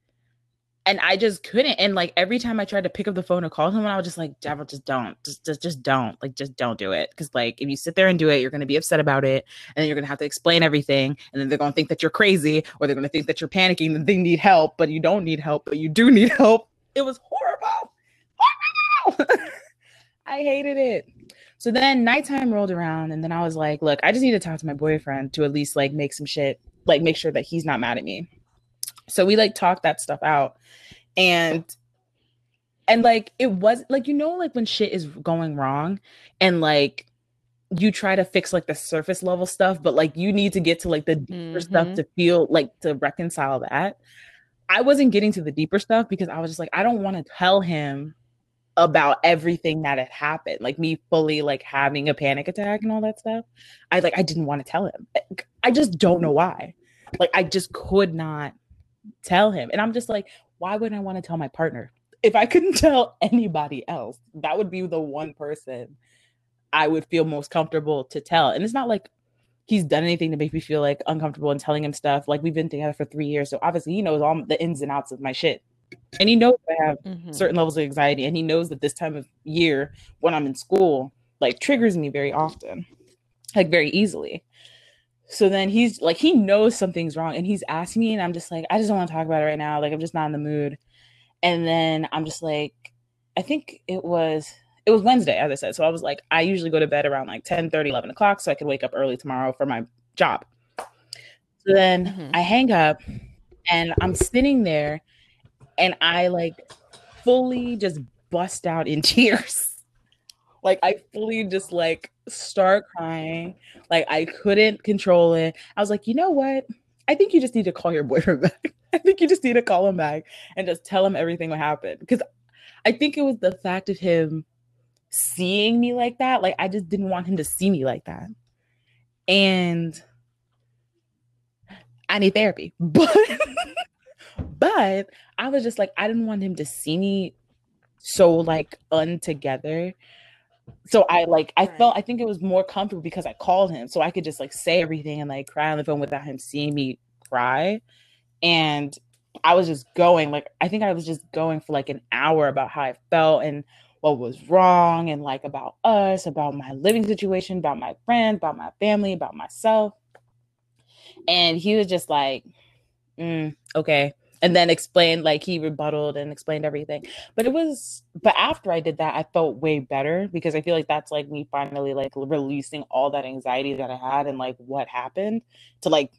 and I just couldn't. And like every time I tried to pick up the phone or call someone, I was just like, Devil, just don't, just just just don't, like just don't do it. Because like if you sit there and do it, you're gonna be upset about it, and then you're gonna have to explain everything, and then they're gonna think that you're crazy, or they're gonna think that you're panicking, and they need help, but you don't need help, but you do need help. It was horrible, horrible. I hated it. So then nighttime rolled around, and then I was like, look, I just need to talk to my boyfriend to at least like make some shit, like make sure that he's not mad at me. So we like talked that stuff out. And and like it was like you know like when shit is going wrong and like you try to fix like the surface level stuff but like you need to get to like the deeper mm-hmm. stuff to feel like to reconcile that i wasn't getting to the deeper stuff because i was just like i don't want to tell him about everything that had happened like me fully like having a panic attack and all that stuff i like i didn't want to tell him i just don't know why like i just could not tell him. And I'm just like, why wouldn't I want to tell my partner? If I couldn't tell anybody else, that would be the one person I would feel most comfortable to tell. And it's not like he's done anything to make me feel like uncomfortable and telling him stuff. Like we've been together for three years, so obviously he knows all the ins and outs of my shit, and he knows I have mm-hmm. certain levels of anxiety, and he knows that this time of year when I'm in school like triggers me very often, like very easily. So then he's like, he knows something's wrong, and he's asking me, and I'm just like, I just don't want to talk about it right now. Like I'm just not in the mood. And then I'm just like, I think it was it was Wednesday, as I said. So I was like, I usually go to bed around like 10 30, 11 o'clock so I could wake up early tomorrow for my job. So then mm-hmm. I hang up and I'm sitting there and I like fully just bust out in tears. Like I fully just like start crying. Like I couldn't control it. I was like, you know what? I think you just need to call your boyfriend back. I think you just need to call him back and just tell him everything what happened. Because I think it was the fact of him seeing me like that. Like I just didn't want him to see me like that. And I need therapy. But but I was just like I didn't want him to see me so like untogether. So I like I right. felt I think it was more comfortable because I called him so I could just like say everything and like cry on the phone without him seeing me cry. And I was just going like I think I was just going for like an hour about how I felt and what was wrong and like about us, about my living situation, about my friend, about my family, about myself. And he was just like, mm, okay. And then explained, like, he rebutted and explained everything. But it was, but after I did that, I felt way better because I feel like that's like me finally like releasing all that anxiety that I had and like what happened to like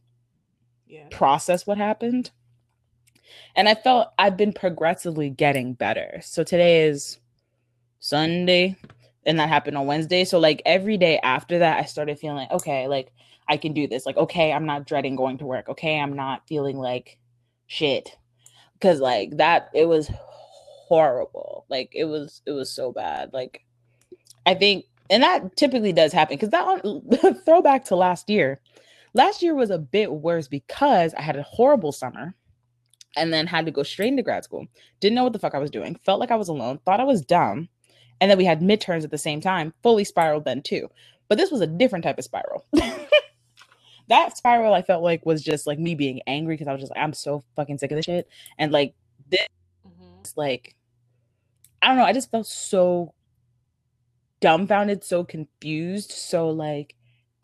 yeah. process what happened. And I felt I've been progressively getting better. So today is Sunday, and that happened on Wednesday. So like every day after that, I started feeling like, okay, like I can do this. Like, okay, I'm not dreading going to work. Okay, I'm not feeling like shit. Cause like that, it was horrible. Like it was, it was so bad. Like I think, and that typically does happen because that throwback to last year. Last year was a bit worse because I had a horrible summer and then had to go straight into grad school. Didn't know what the fuck I was doing. Felt like I was alone. Thought I was dumb and then we had midterms at the same time, fully spiraled then too. But this was a different type of spiral. that spiral I felt like was just like me being angry because I was just like, I'm so fucking sick of this shit. And like this mm-hmm. like I don't know, I just felt so dumbfounded, so confused, so like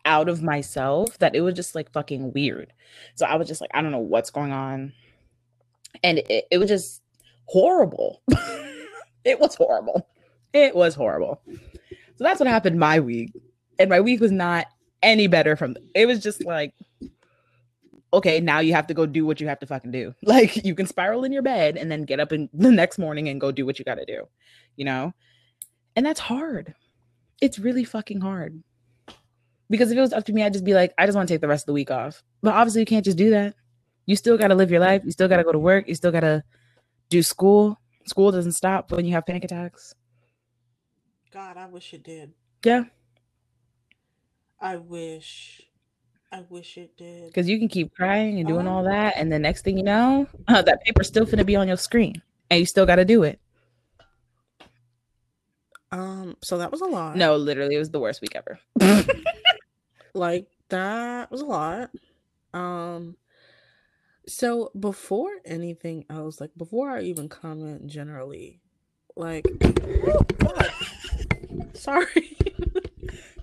out of myself that it was just like fucking weird. So I was just like, I don't know what's going on. And it, it was just horrible. it was horrible. It was horrible. So that's what happened my week. And my week was not any better from it was just like okay, now you have to go do what you have to fucking do. Like you can spiral in your bed and then get up in the next morning and go do what you got to do. You know? And that's hard. It's really fucking hard. Because if it was up to me, I'd just be like, I just want to take the rest of the week off. But obviously, you can't just do that. You still got to live your life. You still got to go to work. You still got to do school. School doesn't stop when you have panic attacks. God, I wish it did. Yeah. I wish. I wish it did. Because you can keep crying and doing all that, and the next thing you know, uh, that paper's still gonna be on your screen, and you still got to do it. Um. So that was a lot. No, literally, it was the worst week ever. like that was a lot. Um. So before anything else, like before I even comment generally, like, oh Sorry.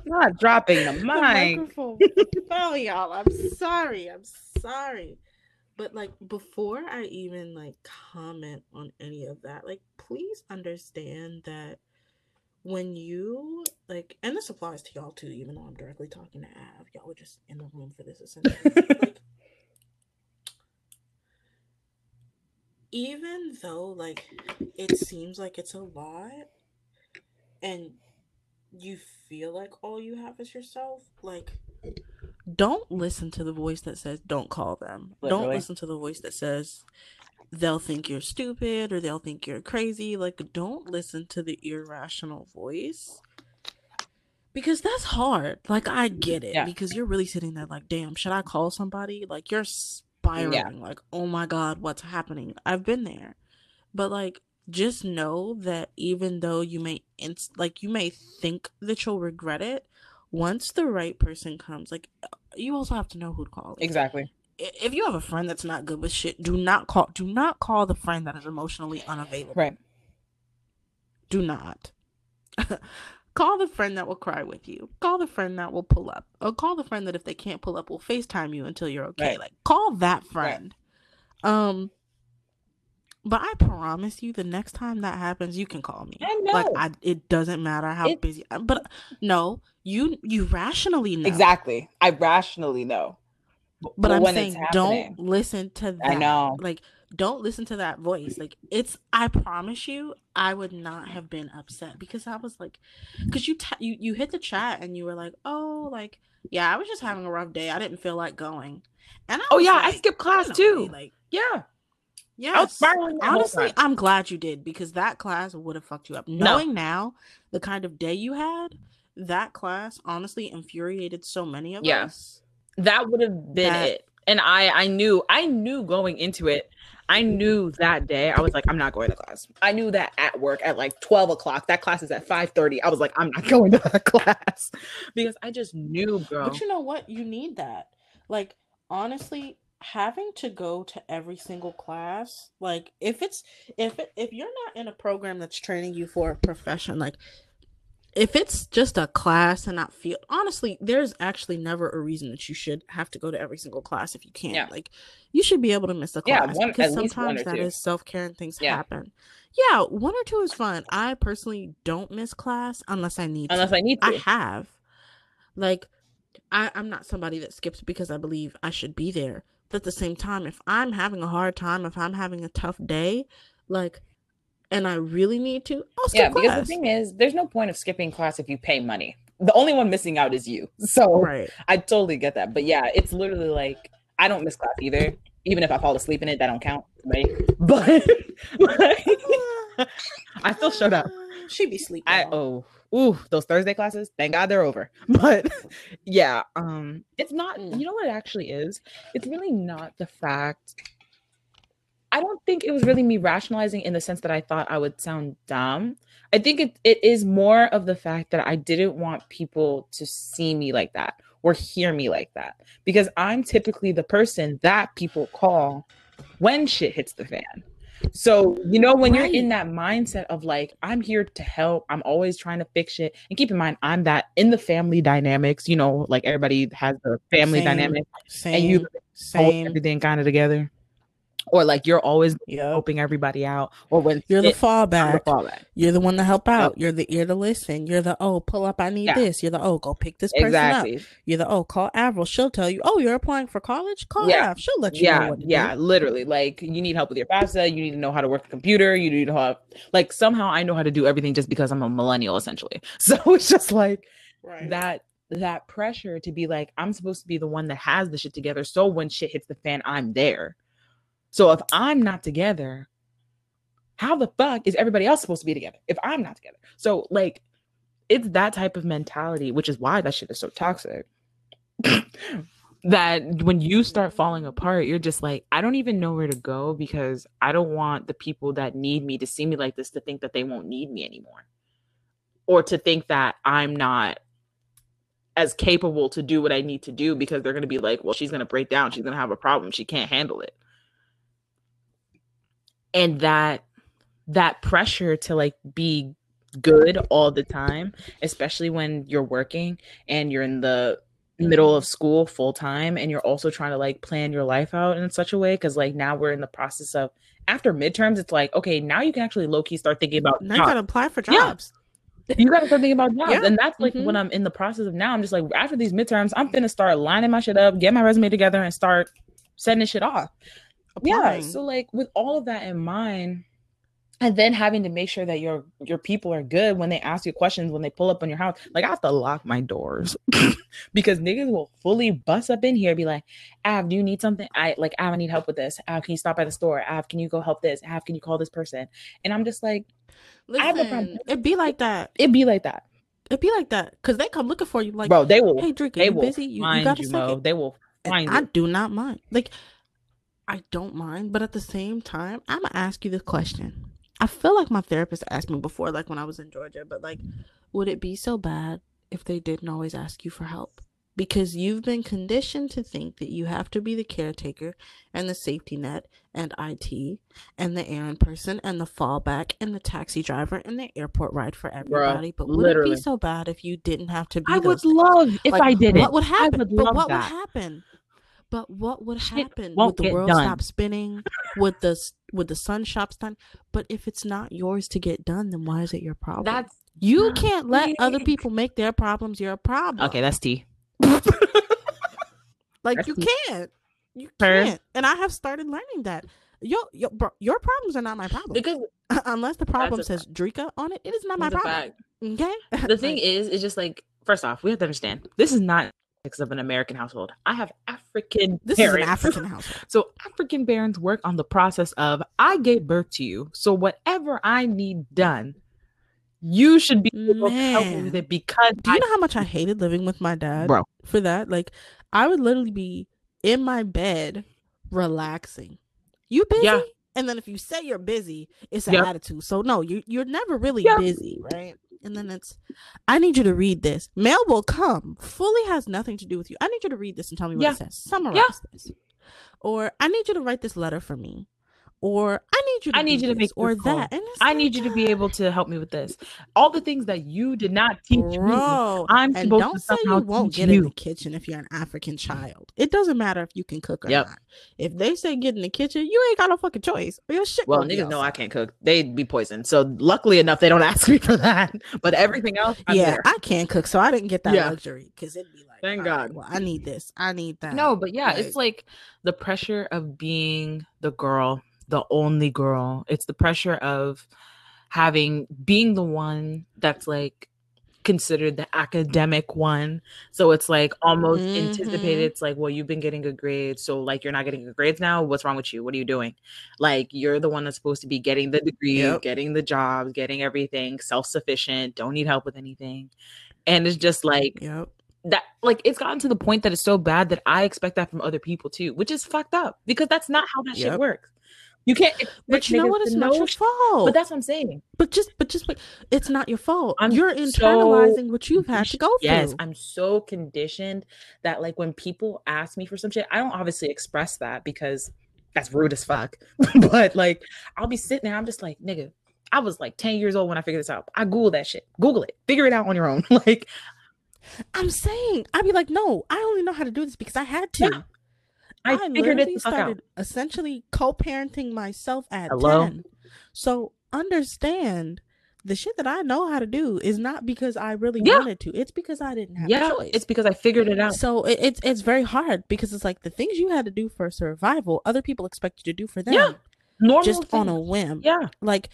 Not dropping the mic. oh, y'all. I'm sorry. I'm sorry. But like before I even like comment on any of that, like please understand that when you like, and this applies to y'all too, even though I'm directly talking to Av, y'all were just in the room for this essentially. like, even though like it seems like it's a lot, and you feel like all you have is yourself, like don't listen to the voice that says don't call them. Literally. Don't listen to the voice that says they'll think you're stupid or they'll think you're crazy. Like don't listen to the irrational voice. Because that's hard. Like I get it. Yeah. Because you're really sitting there like, damn, should I call somebody? Like you're spiraling. Yeah. Like, oh my God, what's happening? I've been there. But like just know that even though you may inst- like you may think that you'll regret it once the right person comes, like you also have to know who to call. Exactly. If you have a friend that's not good with shit, do not call. Do not call the friend that is emotionally unavailable. Right. Do not. call the friend that will cry with you. Call the friend that will pull up. Or call the friend that if they can't pull up will FaceTime you until you're okay. Right. Like call that friend. Um but I promise you the next time that happens you can call me. I know. Like I it doesn't matter how It- busy uh, but no, you you rationally know. Exactly. I rationally know. But I'm saying don't listen to that. I know. Like don't listen to that voice. Like it's I promise you I would not have been upset because I was like cuz you ta- you you hit the chat and you were like, "Oh, like yeah, I was just having a rough day. I didn't feel like going." And I Oh yeah, I skipped class "In too. Like yeah. Yes. spiraling that whole Honestly. I'm glad you did because that class would have fucked you up. Knowing now the kind of day you had, that class honestly infuriated so many of Yeah. us. That would have been That- it. And I I knew I knew going into it. I knew that day. I was like, I'm not going to class. I knew that at work at like 12 o'clock. That class is at 5:30. I was like, I'm not going to that class because I just knew, bro. But you know what? You need that. Like, honestly, having to go to every single class, like if it's if it, if you're not in a program that's training you for a profession, like if it's just a class and not field, honestly, there's actually never a reason that you should have to go to every single class if you can. Yeah. Like, you should be able to miss a Yeah, class one- because at least one sometimes that two. is self care and things Yeah. happen. Yeah, one or two is fine. I personally don't miss class unless I need to. Unless I need I have. Like, I, I'm not somebody that skips because I believe I should be there. But at the same time, if I'm having a hard time, if I'm having a tough day, like, and I really need to, I'll skip yeah, because the thing is, there's no point of skipping class if you pay money. The only one missing out is you. So right. I totally get that. But yeah, it's literally like I don't miss class either. Even if I fall asleep in it, that don't count, right? But like, I still showed up. She be sleeping. I oh ooh those Thursday classes. Thank God they're over. But yeah, um, it's not. You know what it actually is? It's really not the fact. I don't think it was really me rationalizing in the sense that I thought I would sound dumb. I think it, it is more of the fact that I didn't want people to see me like that or hear me like that because I'm typically the person that people call when shit hits the fan. So, you know, when you're in that mindset of like, I'm here to help, I'm always trying to fix it. And keep in mind, I'm that in the family dynamics, you know, like everybody has the family Same, dynamic Same. and you hold same. everything kind of together. Or like you're always Yep. helping everybody out. Or when You're the it- I'm fallback. the fallback. You're the one to help out. You're the ear to listen. You're the oh, pull up. I need Yeah. this. You're the oh, go pick this person up. Exactly. You're the oh, call Avril. She'll tell you. Oh, you're applying for college. Call Yeah. Av. She'll let you know yeah yeah do. literally like you need help with your FAFSA you need to know how to work a computer you need to know how like somehow i know how to do everything just because i'm a millennial essentially so it's just like Right. that that pressure to be like i'm supposed to be the one that has the shit together so when shit hits the fan i'm there so if i'm not together how the fuck is everybody else supposed to be together if i'm not together? So like it's that type of mentality which is why that shit is so toxic. That when you start falling apart you're just like i don't even know where to go because i don't want the people that need me to see me like this to think that they won't need me anymore. Or to think that i'm not as capable to do what i need to do because they're going to be like well she's going to break down. She's going to have a problem. She can't handle it and that that pressure to like be good all the time especially when you're working and you're in the middle of school full time and you're also trying to like plan your life out in such a way because like now we're in the process of after midterms it's like okay now you can actually low-key start thinking about now you gotta apply for jobs. Yeah. jobs. you gotta start thinking about jobs Yeah. and that's like Mhm. what i'm in the process of now i'm just like after these midterms i'm gonna start lining my shit up get my resume together and start sending shit off yeah so like with all of that in mind and then having to make sure that your your people are good when they ask you questions when they pull up on your house like i have to lock my doors because niggas will fully bust up in here and be like av do you need something i like av i need help with this av can you stop by the store av can you go help this av can you call this person and i'm just like I have no problem. It'd be like that. it'd be like that It'd be like that because they come looking for you. Like, bro they will hey, are they you will busy? You, you got a you, Mo. second? they will I you. do not mind. Like, I don't mind, but at the same time, I'm gonna ask you this question. I feel like my therapist asked me before, like when I was in Georgia, but like, would it be so bad if they didn't always ask you for help because you've been conditioned to think that you have to be the caretaker and the safety net and IT and the errand person and the fallback and the taxi driver and the airport ride for everybody. but would literally. it be so bad if you didn't have to be I would things? love if Like, I did it. What would happen? would but what that. would happen? But what would Shit happen? won't Would the world done. stop spinning? Would the s- would the sun stop done? But if it's not yours to get done, then why is it your problem? That's you can't let other people make their problems your problem. okay. That's T. like that's you me. can't, you Her. can't. And I have started learning that your your bro, your problems are not my problem. Because Unless the problem a says Drika on it, it is not my problem. fact. Okay. the thing Like, is, it's just like first off, we have to understand this is not because of an American household. I have African this is an. African household. So African parents work on the process of I gave birth to you, so whatever I need done, you should be able to help me with it because Do you I, know how much I hated living with my dad? bro. for that. Like I would literally be in my bed relaxing. You busy? Yeah. And then if you say you're busy, it's an Yep. attitude. So no, you you're never really Yep. busy, right? And then it's I need you to read this. Mail will come. Fully has nothing to do with you. I need you to read this and tell me what Yeah. it says. Summarize this. Or I need you to write this letter for me. Or I need you to I need you to make or that. And I like, need you to be able to help me with this. All the things that you did not teach me. I'm and supposed don't to say you won't get in the kitchen if you're an African child. It doesn't matter if you can cook or Yep. not. If they say get in the kitchen, you ain't got no fucking choice. Or your shit. Well, gonna know I can't cook. They'd be poisoned. So luckily enough, they don't ask me for that. But everything else, I'm yeah, there. I can't cook, so I didn't get that Yeah. luxury because it'd be like, Thank all right, God. well, I need this. I need that. No, but yeah, it's like the pressure of being the girl, the only girl. It's the pressure of having being the one that's like considered the academic one. So it's like almost anticipated. Mhm. It's like, well, you've been getting good grades. So like you're not getting good grades now. What's wrong with you? What are you doing? Like you're the one that's supposed to be getting the degree, Yep. getting the jobs, getting everything, self-sufficient, don't need help with anything. And it's just like Yep. that like it's gotten to the point that it's so bad that I expect that from other people too, which is fucked up because that's not how that shit Yep. works. You can't But you know what? It's not know your fault. But that's what I'm saying. but just, but just, wait. It's not your fault. I'm You're so internalizing what you've had to go through. Yes, I'm so conditioned that like when people ask me for some shit, I don't obviously express that because that's rude as fuck. but like I'll be sitting there, I'm just like, nigga, I was like 10 years old when I figured this out. I Google that shit. Google it. Figure it out on your own. like I'm saying, I'd be like, no, I only know how to do this because I had to. Yeah. I, figured it literally out. started essentially co-parenting myself at Hello? 10. So understand the shit that I know how to do is not because I really Yeah. wanted to. It's because I didn't have Yeah, a choice. it's because I figured it out. so it, it's it's very hard because it's like the things you had to do for survival, other people expect you to do for them Yeah, Normal just on a whim. Yeah. Like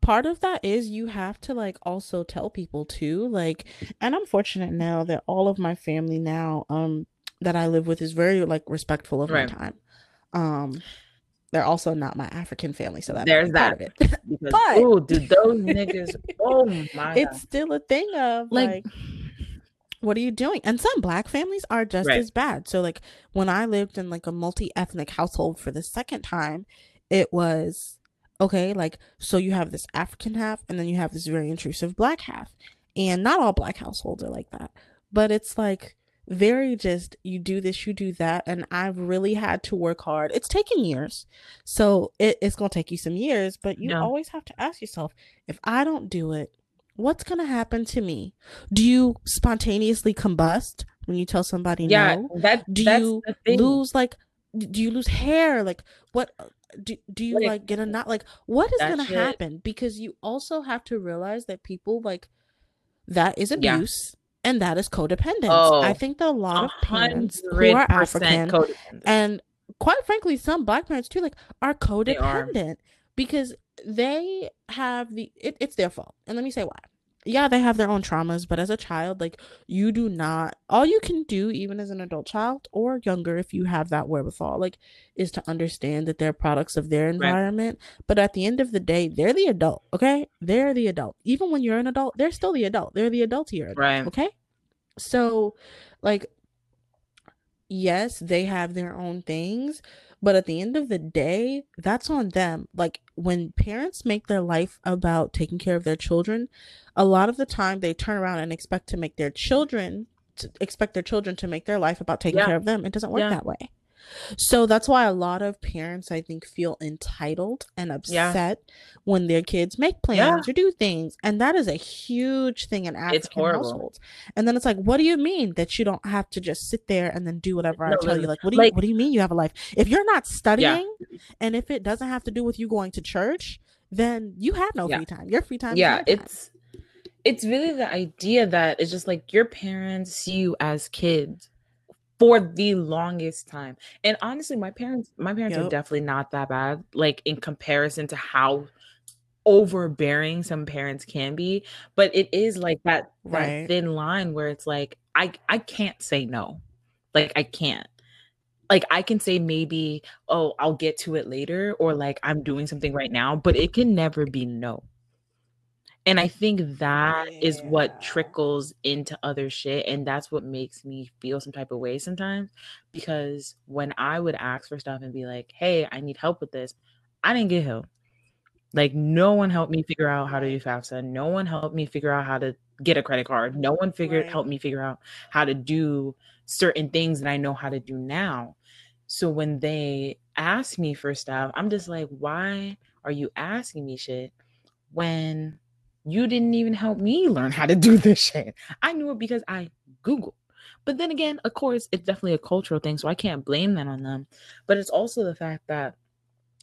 part of that is you have to like also tell people too like and i'm fortunate now that all of my family now um that i live with is very like respectful of Right. my time um they're also not my african family so that There's that. part of it Because But- oh, dude, those niggas. Oh my it's god. still a thing of Like- like, what are you doing and some black families are just Right. as bad so like when i lived in like a multi-ethnic household for the second time it was okay like so you have this african half and then you have this very intrusive black half and not all black households are like that but it's like very just you do this you do that and i've really had to work hard. It's taken years. So it, it's going to take you some years but you Yeah. always have to ask yourself if i don't do it what's going to happen to me? Do you spontaneously combust when you tell somebody Yeah, no? that do you lose like do you lose hair? Like what do, do you Like, like get a knot? Like what is gonna shit- happen? Because you also have to realize that people like that is abuse and that is codependence Oh, i think that a lot of parents who are african codependent. and quite frankly some black parents too like are They are. codependent because they have the it, it's their fault and let me say why yeah they have their own traumas but as a child like you do not all you can do even as an adult child or younger if you have that wherewithal like is to understand that they're products of their environment. But at the end of the day they're the adult okay? They're the adult. Even when you're an adult they're still the adult. They're the adult here Right. okay? So like yes they have their own things but at the end of the day that's on them. Like when parents make their life about taking care of their children a lot of the time they turn around and expect to make their children to expect their children to make their life about taking Yeah. care of them. It doesn't work Yeah. that way. So that's why a lot of parents, I think, feel entitled and Yeah. upset when their kids make plans or do things. And that is a huge thing in African households. And then it's like, what do you mean that you don't have to just sit there and then do whatever I No, tell you? Like, what do you like- what do you mean you have a life? If you're not studying and if it doesn't have to do with you going to church, then you have no Yeah. free time. Your free time is yeah your time. It's really the idea that it's just like your parents see you as kids for the longest time. And honestly my parents my parents are definitely not that bad like in comparison to how overbearing some parents can be. But it is like that that thin line where it's like i i can't say no. Like i can't. Like i can say maybe oh i'll get to it later or like i'm doing something right now but it can never be no and I think oh, that is Yeah. what trickles into other shit. And that's what makes me feel some type of way sometimes. Because when I would ask for stuff and be like, hey, I need help with this, I didn't get help. Like, no one helped me figure out how to do FAFSA. No one helped me figure out how to get a credit card. No one figured Right. helped me figure out how to do certain things that I know how to do now. So when they ask me for stuff, I'm just like, why are you asking me shit when you didn't even help me learn how to do this shit. I knew it because I Googled. But then again, of course, it's definitely a cultural thing, so I can't blame that on them. But it's also the fact that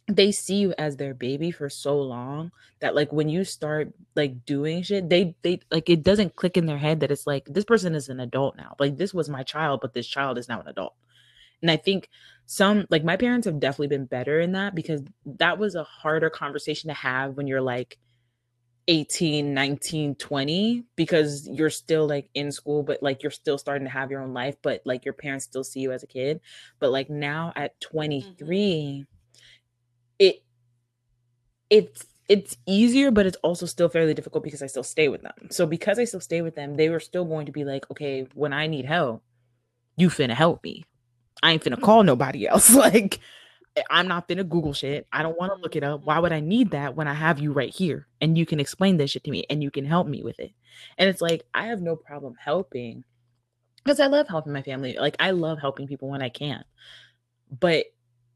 they see you as their baby for so long that like when you start like doing shit, they they like it doesn't click in their head that it's like this person is an adult now. Like this was my child, but this child is now an adult. And I think some like my parents have definitely been better in that because that was a harder conversation to have when you're like 18 19 20 because you're still like in school but like you're still starting to have your own life but like your parents still see you as a kid. But like now at mm-hmm. 23 it it's it's easier but it's also still fairly difficult because I still stay with them. So because I still stay with them they were still going to be like okay when I need help you finna help me. I ain't finna mm-hmm. call nobody else. Like Eh, I'm not gonna Google shit. I don't want to look it up. Mm-hmm. Why would I need that when I have you right here and you can explain this shit to me and you can help me with it? And it's like, I have no problem helping because I love helping my family. Like, I love helping people when I can. But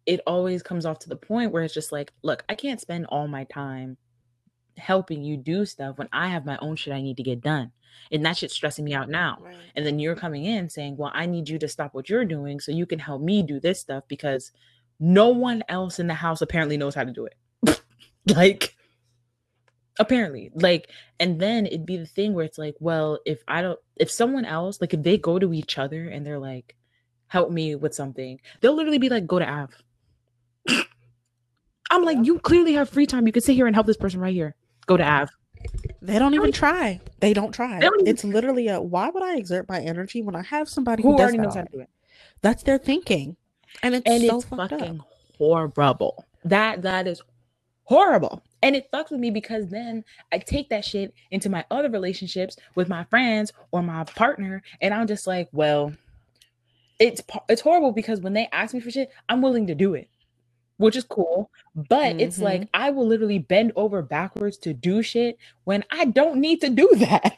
it always comes off to the point where it's just like, look, I can't spend all my time helping you do stuff when I have my own shit I need to get done. And that shit's stressing me out now. Right. And then you're coming in saying, Well, I need you to stop what you're doing so you can help me do this stuff because no one else in the house apparently knows how to do it. like, apparently, like, and then it'd be the thing where it's like, Well, if I don't, if someone else, like, if they go to each other and they're like, Help me with something, they'll literally be like, Go to Av. I'm like. You clearly have free time. You can sit here and help this person right here. Go to Av. They don't even try. They don't try. They don't even- it's literally a why would I exert my energy when I have somebody Who who, already knows how to do it. That's their thinking. And it's and so it's fucking up. horrible. That that is horrible. And it fucks with me because then I take that shit into my other relationships with my friends or my partner, and I'm just like, well, it's it's horrible because when they ask me for shit, I'm willing to do it, which is cool. But it's Mm-hmm. like I will literally bend over backwards to do shit when I don't need to do that.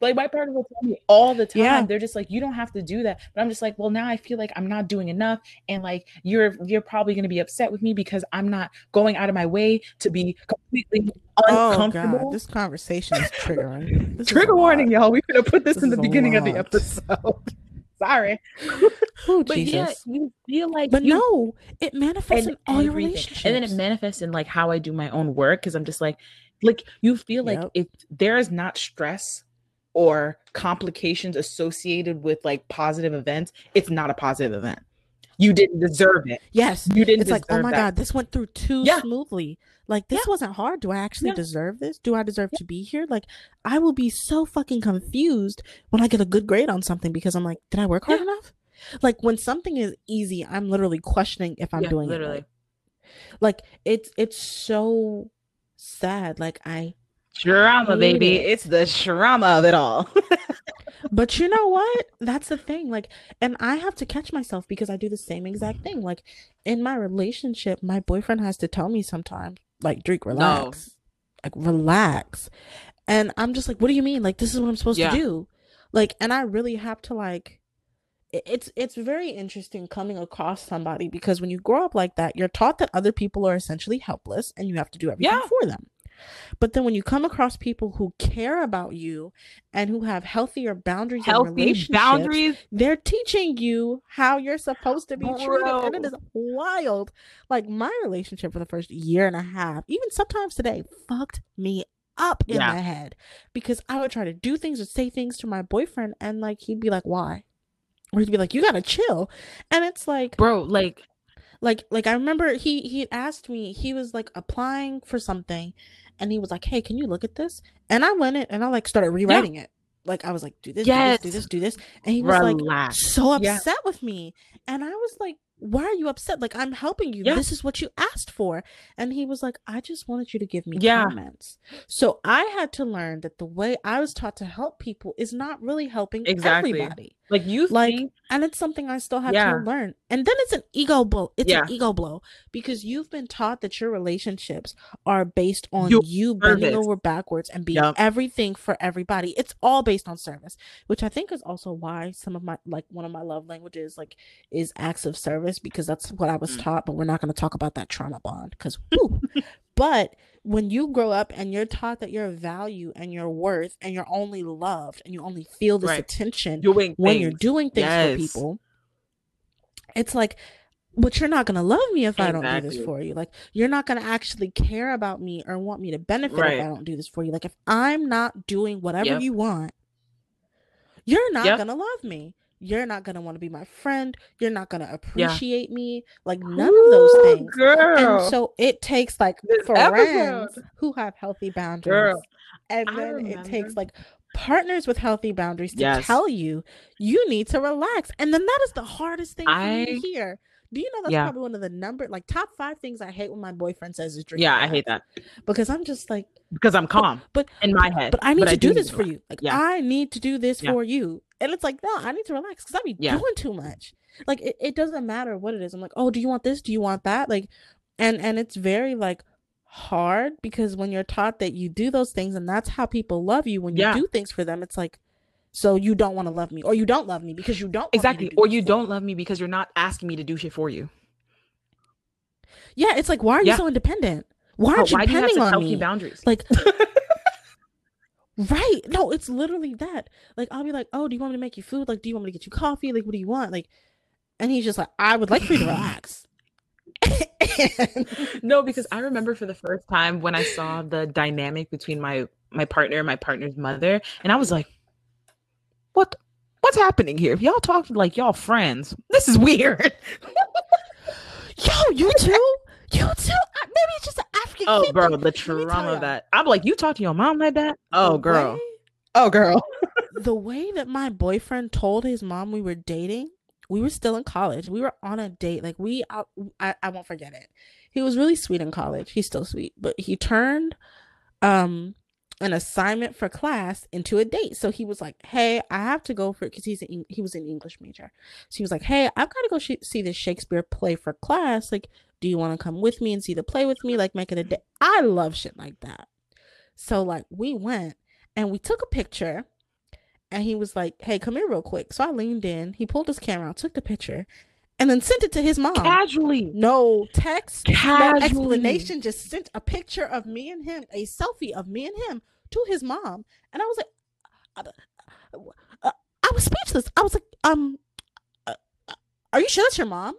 Like my partner will tell me all the time. Yeah. They're just like, you don't have to do that. But I'm just like, well, now I feel like I'm not doing enough. And like you're you're probably gonna be upset with me because I'm not going out of my way to be completely uncomfortable. Oh god, this conversation is triggering. This is Trigger warning, lot. y'all. We're gonna put this, This in the is beginning of the episode. Sorry. Oh But yeah, Jesus. you feel like But you no, it manifests in all your relationships. And then it manifests in like how I do my own work because I'm just like, like you feel like Yep. if there is not stress or complications associated with like positive events, it's not a positive event. You didn't deserve it. yes. You didn't It's like, oh my that. god, this went through too Yeah. smoothly. Like this wasn't hard. Do I actually Yeah. deserve this? Do I deserve to be here? Like I will be so fucking confused when I get a good grade on something because I'm like, did I work hard Yeah. enough? Like when something is easy, I'm literally questioning if I'm Yeah, doing it literally. Like it's it's so sad. Like I Drama, baby. It's the drama of it all. But you know what? That's the thing. Like, and I have to catch myself because I do the same exact thing. Like, in my relationship, my boyfriend has to tell me sometimes, like, Drake, relax. Like, relax. And I'm just like, what do you mean? Like, this is what I'm supposed Yeah. to do. Like, and I really have to like it's it's very interesting coming across somebody because when you grow up like that, you're taught that other people are essentially helpless and you have to do everything Yeah. for them. But then when you come across people who care about you and who have healthier boundaries Healthy boundaries. they're teaching you how you're supposed to be treated and it is wild like my relationship for the first year and a half even sometimes today fucked me up in Yeah. my head because i would try to do things or say things to my boyfriend and like he'd be like why or he'd be like you gotta chill and it's like Bro, like like like i remember he he asked me he was like applying for something and he was like hey can you look at this and i went in and i like started rewriting it like i was like do this Yes. do this do this do this and he was like relax. so Yeah. upset with me and i was like why are you upset like i'm helping you Yeah. this is what you asked for and he was like i just wanted you to give me Yeah. comments so i had to learn that the way i was taught to help people is not really helping Exactly. everybody like you like think and it's something i still have Yeah. to learn and then it's an ego blow it's Yeah. an ego blow because you've been taught that your relationships are based on Your you bending over backwards and being Yup. everything for everybody it's all based on service which i think is also why some of my like one of my love languages like is acts of service because that's what i was Mm. taught but we're not going to talk about that trauma bond because but when you grow up and you're taught that your value and your worth and you're only loved and you only feel this Right. attention doing when you're doing things Yes. for people it's like but you're not going to love me if i don't do this for you like you're not going to actually care about me or want me to benefit Right. if i don't do this for you like if i'm not doing whatever Yep. you want you're not Yep. going to love me you're not to want to be my friend you're not going to Yeah. appreciate me like none of those things girl. and so it takes like This friends episode. who have healthy boundaries Girl, and then it takes like partners with healthy boundaries to Yes. tell you you need to relax and then that is the hardest thing for me to I- hear do you know that's Yeah. probably one of the number like top five things i hate when my boyfriend says is drink yeah, I hate that because i'm just like because I'm calm but in my head. but i need to do need this for you like Yeah. i need to do this Yeah. for you and it's like no i need to relax because i be Yeah. doing too much like it, it doesn't matter what it is i'm like oh do you want this do you want that like and and it's very like hard because when you're taught that you do those things and that's how people love you when you Yeah. do things for them it's like so you don't want to love me or you don't love me because you don't want me to Exactly. do Or you don't love me because you're not asking me to do shit for you. yeah it's like why are you Yeah. so independent why aren't you why do you have depending on healthy me boundaries? like right no it's literally that like i'll be like oh do you want me to make you food like do you want me to get you coffee like what do you want like and he's just like i would like for you to relax no, because I remember for the first time when I saw the dynamic between my my partner and my partner's mother, and I was like, "What? What's happening here? If y'all talk like y'all friends, this is weird." yo you too Uh, maybe it's just an african oh, bro, the trauma of that. I'm like, you talk to your mom like that? Oh, The girl. way- Oh, girl. the way that my boyfriend told his mom we were dating, we were still in college. We were on a date. Like we, I, I, I won't forget it. He was really sweet in college. He's still sweet, but he turned, um, an assignment for class into a date. So he was like, "Hey, I have to go for because he's an, he was an English major. So he was like, "Hey, I've got to go sh- see this Shakespeare play for class. Like, do you want to come with me and see the play with me? Like, make it a day." I love shit like that. So like we went and we took a picture and he was like, Hey, come here real quick. So I leaned in, he pulled his camera out, took the picture, and then sent it to his mom. Casually. no text, no explanation, just sent a picture of me and him, a selfie of me and him to his mom. And I was like, uh, uh, I was speechless. I was like, um, uh, uh, are you sure that's your mom?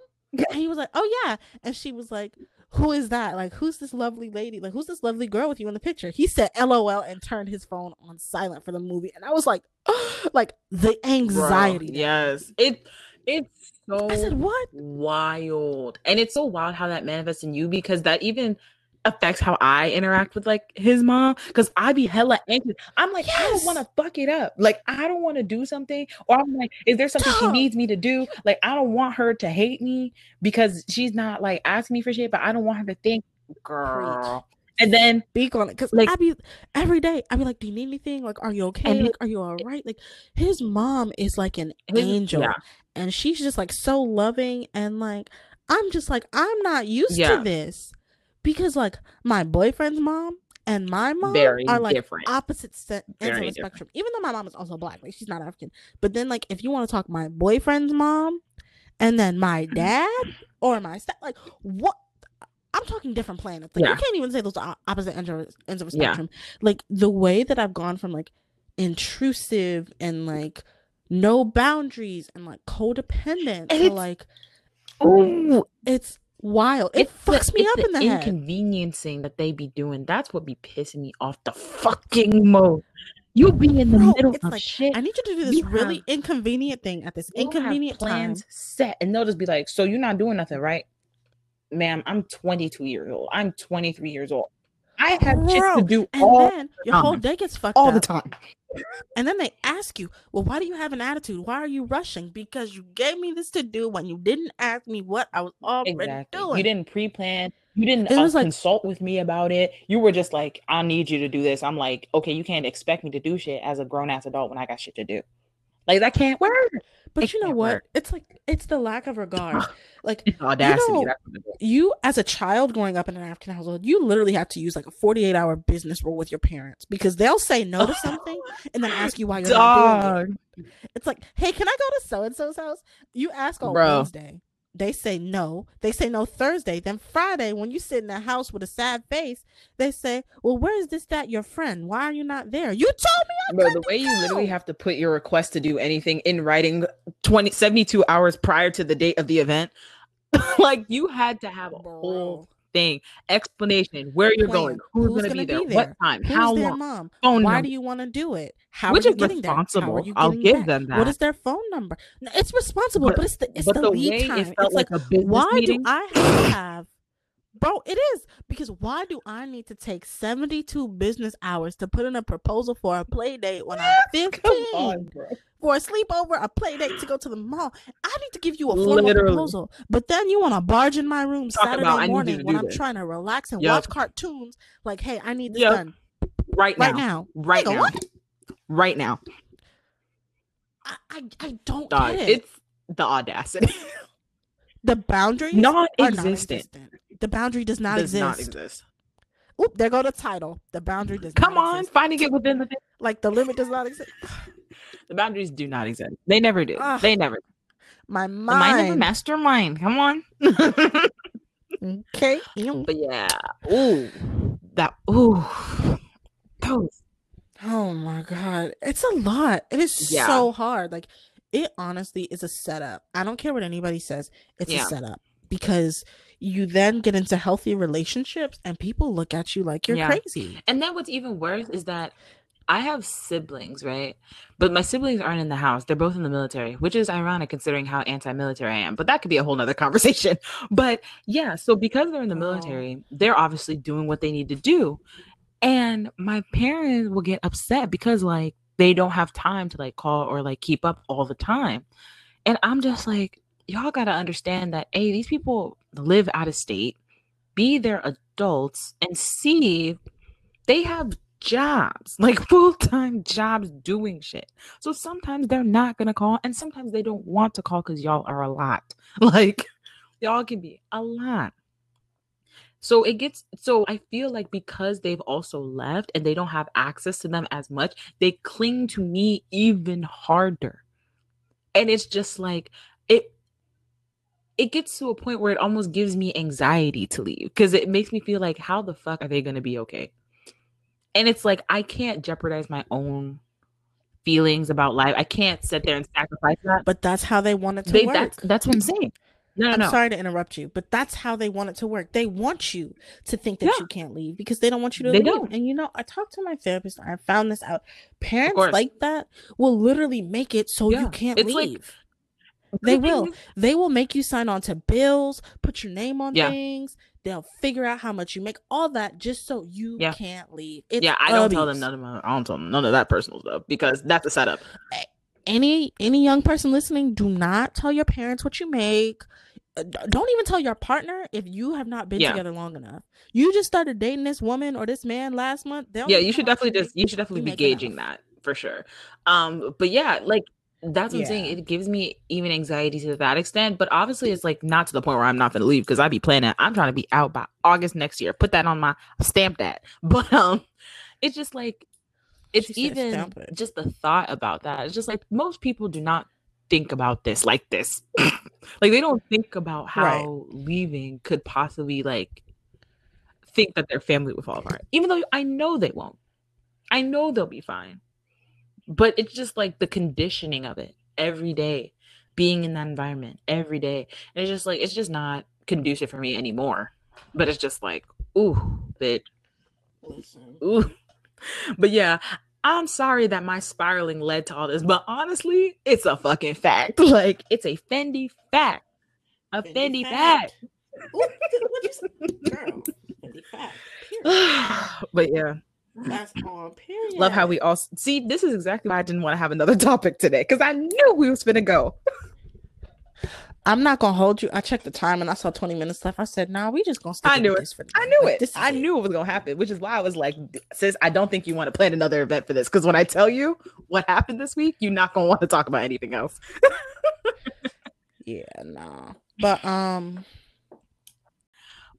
And he was like, oh yeah. And she was like, who is that? Like, who's this lovely lady? Like, who's this lovely girl with you in the picture? He said LOL and turned his phone on silent for the movie. And I was like, like the anxiety. that yes. It it's so I said, what? wild. And it's so wild how that manifests in you because that even affects how I interact with like his mom. Cause I be hella anxious. I'm like, I don't want to fuck it up. Like, I don't want to do something. Or I'm like, is there something she needs me to do? Like, I don't want her to hate me because she's not like asking me for shit, but I don't want her to think, girl. And then Speak on it. Cause Like- I be every day, I be like, Do you need anything? Like, are you okay? Like, are you all right? Like his mom is like an his- angel. yeah. And she's just like so loving and like I'm just like, I'm not used Yeah. to this. Because like my boyfriend's mom and my mom Very are like different. opposite ends of the spectrum. Even though my mom is also black, like she's not African. But then, like, if you want to talk my boyfriend's mom, and then my Mm-hmm. dad or my step, like what? I'm talking different planets. Like Yeah. you can't even say those are opposite ends of, ends of a Yeah. spectrum. Like the way that I've gone from like intrusive and like no boundaries and like codependent And to like Ooh, it's wild. It it's the- fucks me it's up in the head. inconveniencing that they be doing. That's what be pissing me off the fucking most. You be in the Bro, middle it's of like, shit. I need you to do this You really have- inconvenient thing at this you don't have inconvenient plans time. set, and they'll just be like, "So you're not doing nothing, right, ma'am? I'm 22 years old. I'm 23 years old. I have shit to Bro, do And all then your whole day gets fucked up all up. the time." And then they ask you, well, why do you have an attitude? Why are you rushing? Because you gave me this to do when you didn't ask me what I was already Exactly. doing. You didn't pre-plan. You didn't uh, like- consult with me about it. You were just like, "I need you to do this." I'm like, "Okay, you can't expect me to do shit as a grown ass adult when I got shit to do." Like that can't work. But it you know what? work. It's like it's the lack of regard. like audacity. know, it is. you as a child growing up in an African household, you literally have to use like a 48 hour business rule with your parents because they'll say no to something and then ask you why you're not doing it. It's like, hey, can I go to so and so's house? You ask on Bro. Wednesday. They say no. They say no Thursday. Then Friday, when you sit in the house with a sad face, they say, Well, where is this that your friend? Why are you not there? You told me I Bro, the way you literally have to put your request to do anything in writing 20 72 hours prior to the date of the event. like you had to have a whole. Thing, explanation, where you're Plan. going, who's, Who's gonna, gonna be there, what time, Who's how long, mom? phone Why number, do you want to do it? How which are is you getting there? How are responsible. you I'll getting give back? them that. What is their phone number? No, it's responsible, But- but, it's the it's the, the lead time. it felt it's like, like, why meeting. do I have to have Bro, it is because why do I need to take 72 business hours to put in a proposal for a play date when I'm 15? Come on. For a sleepover, a play date to go to the mall. I need to give you a formal Literally. proposal. But then you want to barge in my room Talk Saturday about, "I need you morning when I'm this." trying to relax and Yup. watch cartoons. Like, hey, I need this Yup. done Right, right now. now. Right now. what? Right now. I, I, I don't Dog, get it. it's the audacity. the boundaries Non-existent. The boundary does not Does exist. not exist. Oop, there go the title. The boundary does Come not on, exist. finding it within the Like the limit does not exist. the boundaries do not exist. They never do. Ah, they never. My The mind of a mastermind. Come on. Okay. but yeah. Ooh. That ooh. Those. Oh my god. It's a lot. It is Yeah. so hard. Like it honestly is a setup. I don't care what anybody says. It's Yeah. a setup because you then get into healthy relationships and people look at you like you're Yeah. crazy. And then what's even worse is that I have siblings, right? But my siblings aren't in the house. They're both in the military, which is ironic considering how anti-military I am. But that could be a whole nother conversation. But yeah, so because they're in the Oh. military, they're obviously doing what they need to do. And my parents will get upset because like they don't have time to like call or like keep up all the time. And I'm just like, y'all gotta understand that A, these people live out of state, B, they're adults, and C, they have jobs, like full-time jobs doing shit. So sometimes they're not gonna call, and sometimes they don't want to call because y'all are a lot. Like y'all can be a lot. So it gets so I feel like because they've also left and they don't have access to them as much, they cling to me even harder. And it's just like it it gets to a point where it almost gives me anxiety to leave because it makes me feel like how the fuck are they going to be okay? And it's like I can't jeopardize my own feelings about life. I can't sit there and sacrifice that. But that's how they want it to They, work. that's that's what I'm saying. No, I'm no. sorry to interrupt you, but that's how they want it to work. They want you to think that Yeah. you can't leave because they don't want you to They leave. don't. And you know, I talked to my therapist. I found this out. Parents like that will literally make it so Yeah. you can't It's like- leave. They will. They will make you sign on to bills, put your name on Yeah. things. They'll figure out how much you make, all that, just so you Yeah. can't leave. It's yeah, I don't tell them none of my, I don't tell them none of that personal stuff because that's a setup. any any young person listening do not tell your parents what you make don't even tell your partner if you have not been Yeah. together long enough you just started dating this woman or this man last month Yeah, you should know how much definitely just you should definitely be gauging that for sure. Um, but yeah, like that's what I'm saying. It gives me even anxiety to that extent. But obviously, it's like not to the point where I'm not going to leave because I'd be planning. I'm trying to be out by August next year. Put that on my stamp that. But um, it's just like it's even it. just the thought about that. It's just like most people do not think about this like this. like they don't think about how right. leaving could possibly like think that their family will fall apart. Even though I know they won't. I know they'll be fine. But it's just like the conditioning of it every day, being in that environment every day. And it's just like it's just not conducive for me anymore. But it's just like, ooh, bit. Ooh. But yeah, I'm sorry that my spiraling led to all this, but honestly, it's a fucking fact. Like it's a Fendi fact. A Fendi, Fendi fact. fact. Ooh, Girl, Fendi fact. but yeah. That's on period. Love how we all see. This is exactly why I didn't want to have another topic today because I knew we was gonna go. I'm not gonna hold you. I checked the time and I saw 20 minutes left. I said, "Nah, we just gonna stick I knew it. For I knew like, it. I it. knew it was gonna happen, which is why I was like, "Sis, I don't think you want to plan another event for this because when I tell you what happened this week, you're not gonna want to talk about anything else." yeah, nah. But um,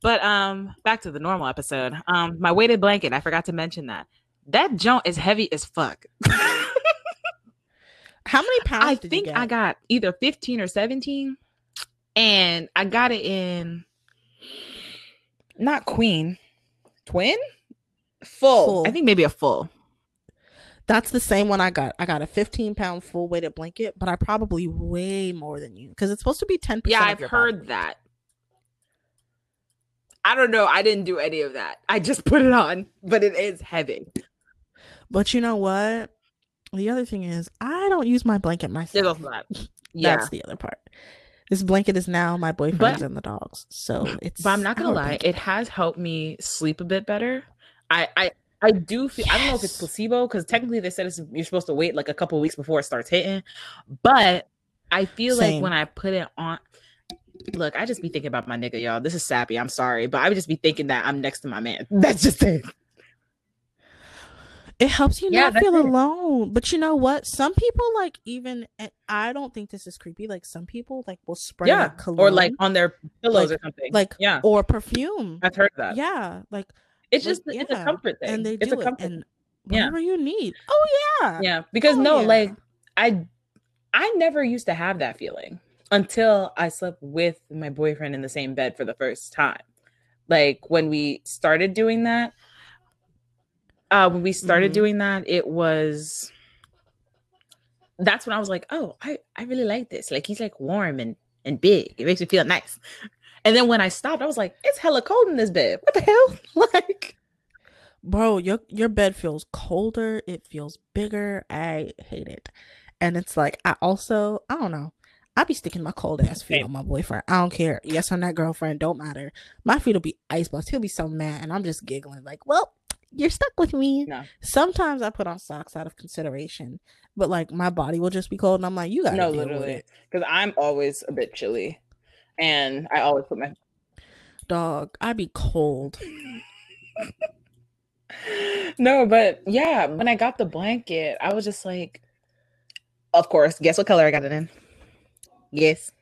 but um, back to the normal episode. Um, my weighted blanket. I forgot to mention that. That joint is heavy as fuck. How many pounds? I think I got either 15 or 17. And I got it in not queen, twin, full. full. I think maybe a full. That's the same one I got. I got a 15 pound full weighted blanket, but I probably way more than you because it's supposed to be 10%. Yeah, I've heard that. I don't know. I didn't do any of that. I just put it on, but it is heavy. But you know what? The other thing is, I don't use my blanket myself. That. Yeah. That's the other part. This blanket is now my boyfriend's but, and the dogs. So it's. But I'm not gonna lie, blanket. it has helped me sleep a bit better. I I I do feel. Yes. I don't know if it's placebo because technically they said it's, you're supposed to wait like a couple weeks before it starts hitting, but I feel Same. like when I put it on, Look, I just be thinking about my nigga, y'all. This is sappy. I'm sorry, but I would just be thinking that I'm next to my man. That's just it. It helps you yeah, not feel it. alone. But you know what? Some people like even I don't think this is creepy. Like some people like will spray yeah. like or like on their pillows like, or something. Like yeah, or perfume. I've heard that. Yeah, like it's just like, it's yeah. a comfort thing. And they it's do a comfort. It. And whatever yeah. you need. Oh yeah. Yeah, because oh, no, yeah. like I I never used to have that feeling until I slept with my boyfriend in the same bed for the first time. Like when we started doing that, uh, when we started mm-hmm. doing that, it was that's when I was like, oh, I, I really like this. Like he's like warm and and big. It makes me feel nice. And then when I stopped, I was like, it's hella cold in this bed. What the hell? like bro, your your bed feels colder, it feels bigger. I hate it. And it's like I also, I don't know. I be sticking my cold ass feet on my boyfriend. I don't care. Yes, I'm that girlfriend. Don't matter. My feet will be ice bust. He'll be so mad, and I'm just giggling like, "Well, you're stuck with me." No. Sometimes I put on socks out of consideration, but like my body will just be cold, and I'm like, "You got no, literally," because I'm always a bit chilly, and I always put my dog. I be cold. no, but yeah, when I got the blanket, I was just like, of course. Guess what color I got it in? Yes.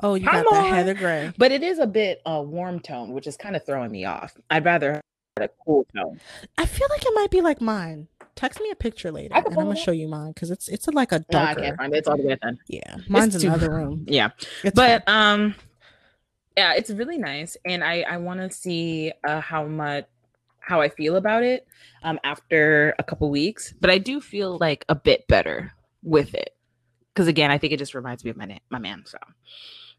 Oh, you got the heather gray. But it is a bit a uh, warm tone, which is kind of throwing me off. I'd rather a cool tone. I feel like it might be like mine. Text me a picture later, and I'm gonna show you mine because it's it's like a darker. No, I can't find it. It's all the way done. Yeah, mine's it's another too, room. Yeah, it's but fun. um, yeah, it's really nice, and I I want to see uh, how much how I feel about it um after a couple weeks. But I do feel like a bit better with it because again, I think it just reminds me of my na- my man. So,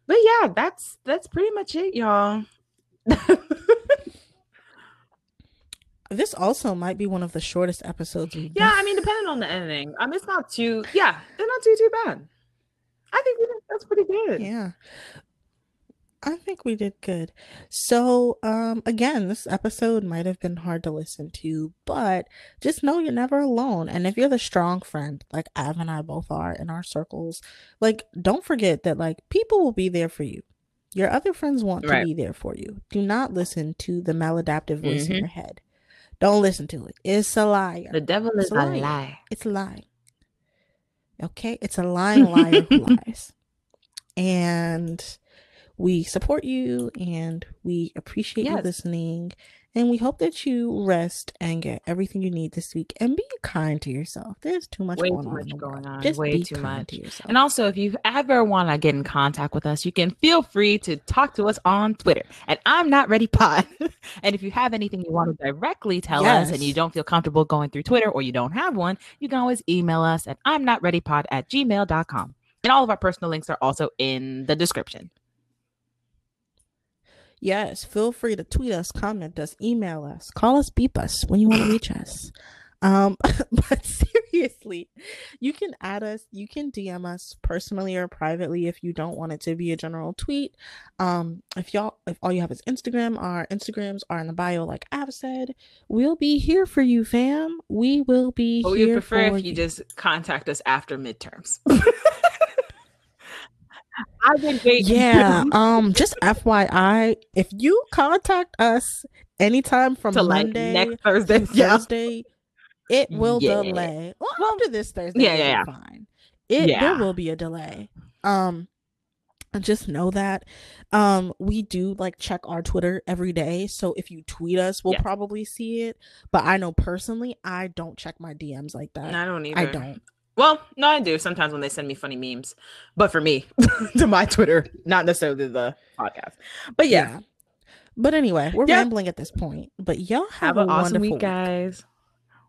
but yeah, that's that's pretty much it, y'all. this also might be one of the shortest episodes. Yeah, I mean, depending on the ending, um, it's not too. Yeah, they're not too too bad. I think that's pretty good. Yeah. I think we did good. So, um, again, this episode might have been hard to listen to, but just know you're never alone. And if you're the strong friend, like Av and I both are in our circles, like, don't forget that, like, people will be there for you. Your other friends want right. to be there for you. Do not listen to the maladaptive voice mm-hmm. in your head. Don't listen to it. It's a liar. The devil is a, a lie. It's a lie. Okay, it's a lying liar who lies. And we support you and we appreciate you listening. And we hope that you rest and get everything you need this week and be kind to yourself. There's too much Way going too on. much going on. Just Way be too kind much. to yourself. And also, if you ever want to get in contact with us, you can feel free to talk to us on Twitter at I'm Not Ready Pod. and if you have anything you want to directly tell us and you don't feel comfortable going through Twitter or you don't have one, you can always email us at I'm Not Ready Pod at gmail.com. And all of our personal links are also in the description. Yes, feel free to tweet us, comment us, email us, call us, beep us when you want to reach us. Um, but seriously, you can add us, you can DM us personally or privately if you don't want it to be a general tweet. Um, if y'all if all you have is Instagram, our Instagrams are in the bio, like I've said. We'll be here for you, fam. We will be But we prefer if you just contact us after midterms. I've been waiting. yeah um just fyi if you contact us anytime from to like monday next Thursday. Yeah. thursday it will Yeah. delay well Well, after this thursday yeah, yeah, yeah. fine it there will be a delay um just know that um we do like check our twitter every day so if you tweet us we'll Yes. probably see it but i know personally i don't check my dms like that I don't either. i don't Well, no, I do sometimes when they send me funny memes, but for me, to my Twitter, not necessarily the podcast. But yeah, But anyway, we're Yeah. rambling at this point. But y'all have, have a an awesome wonderful week, guys.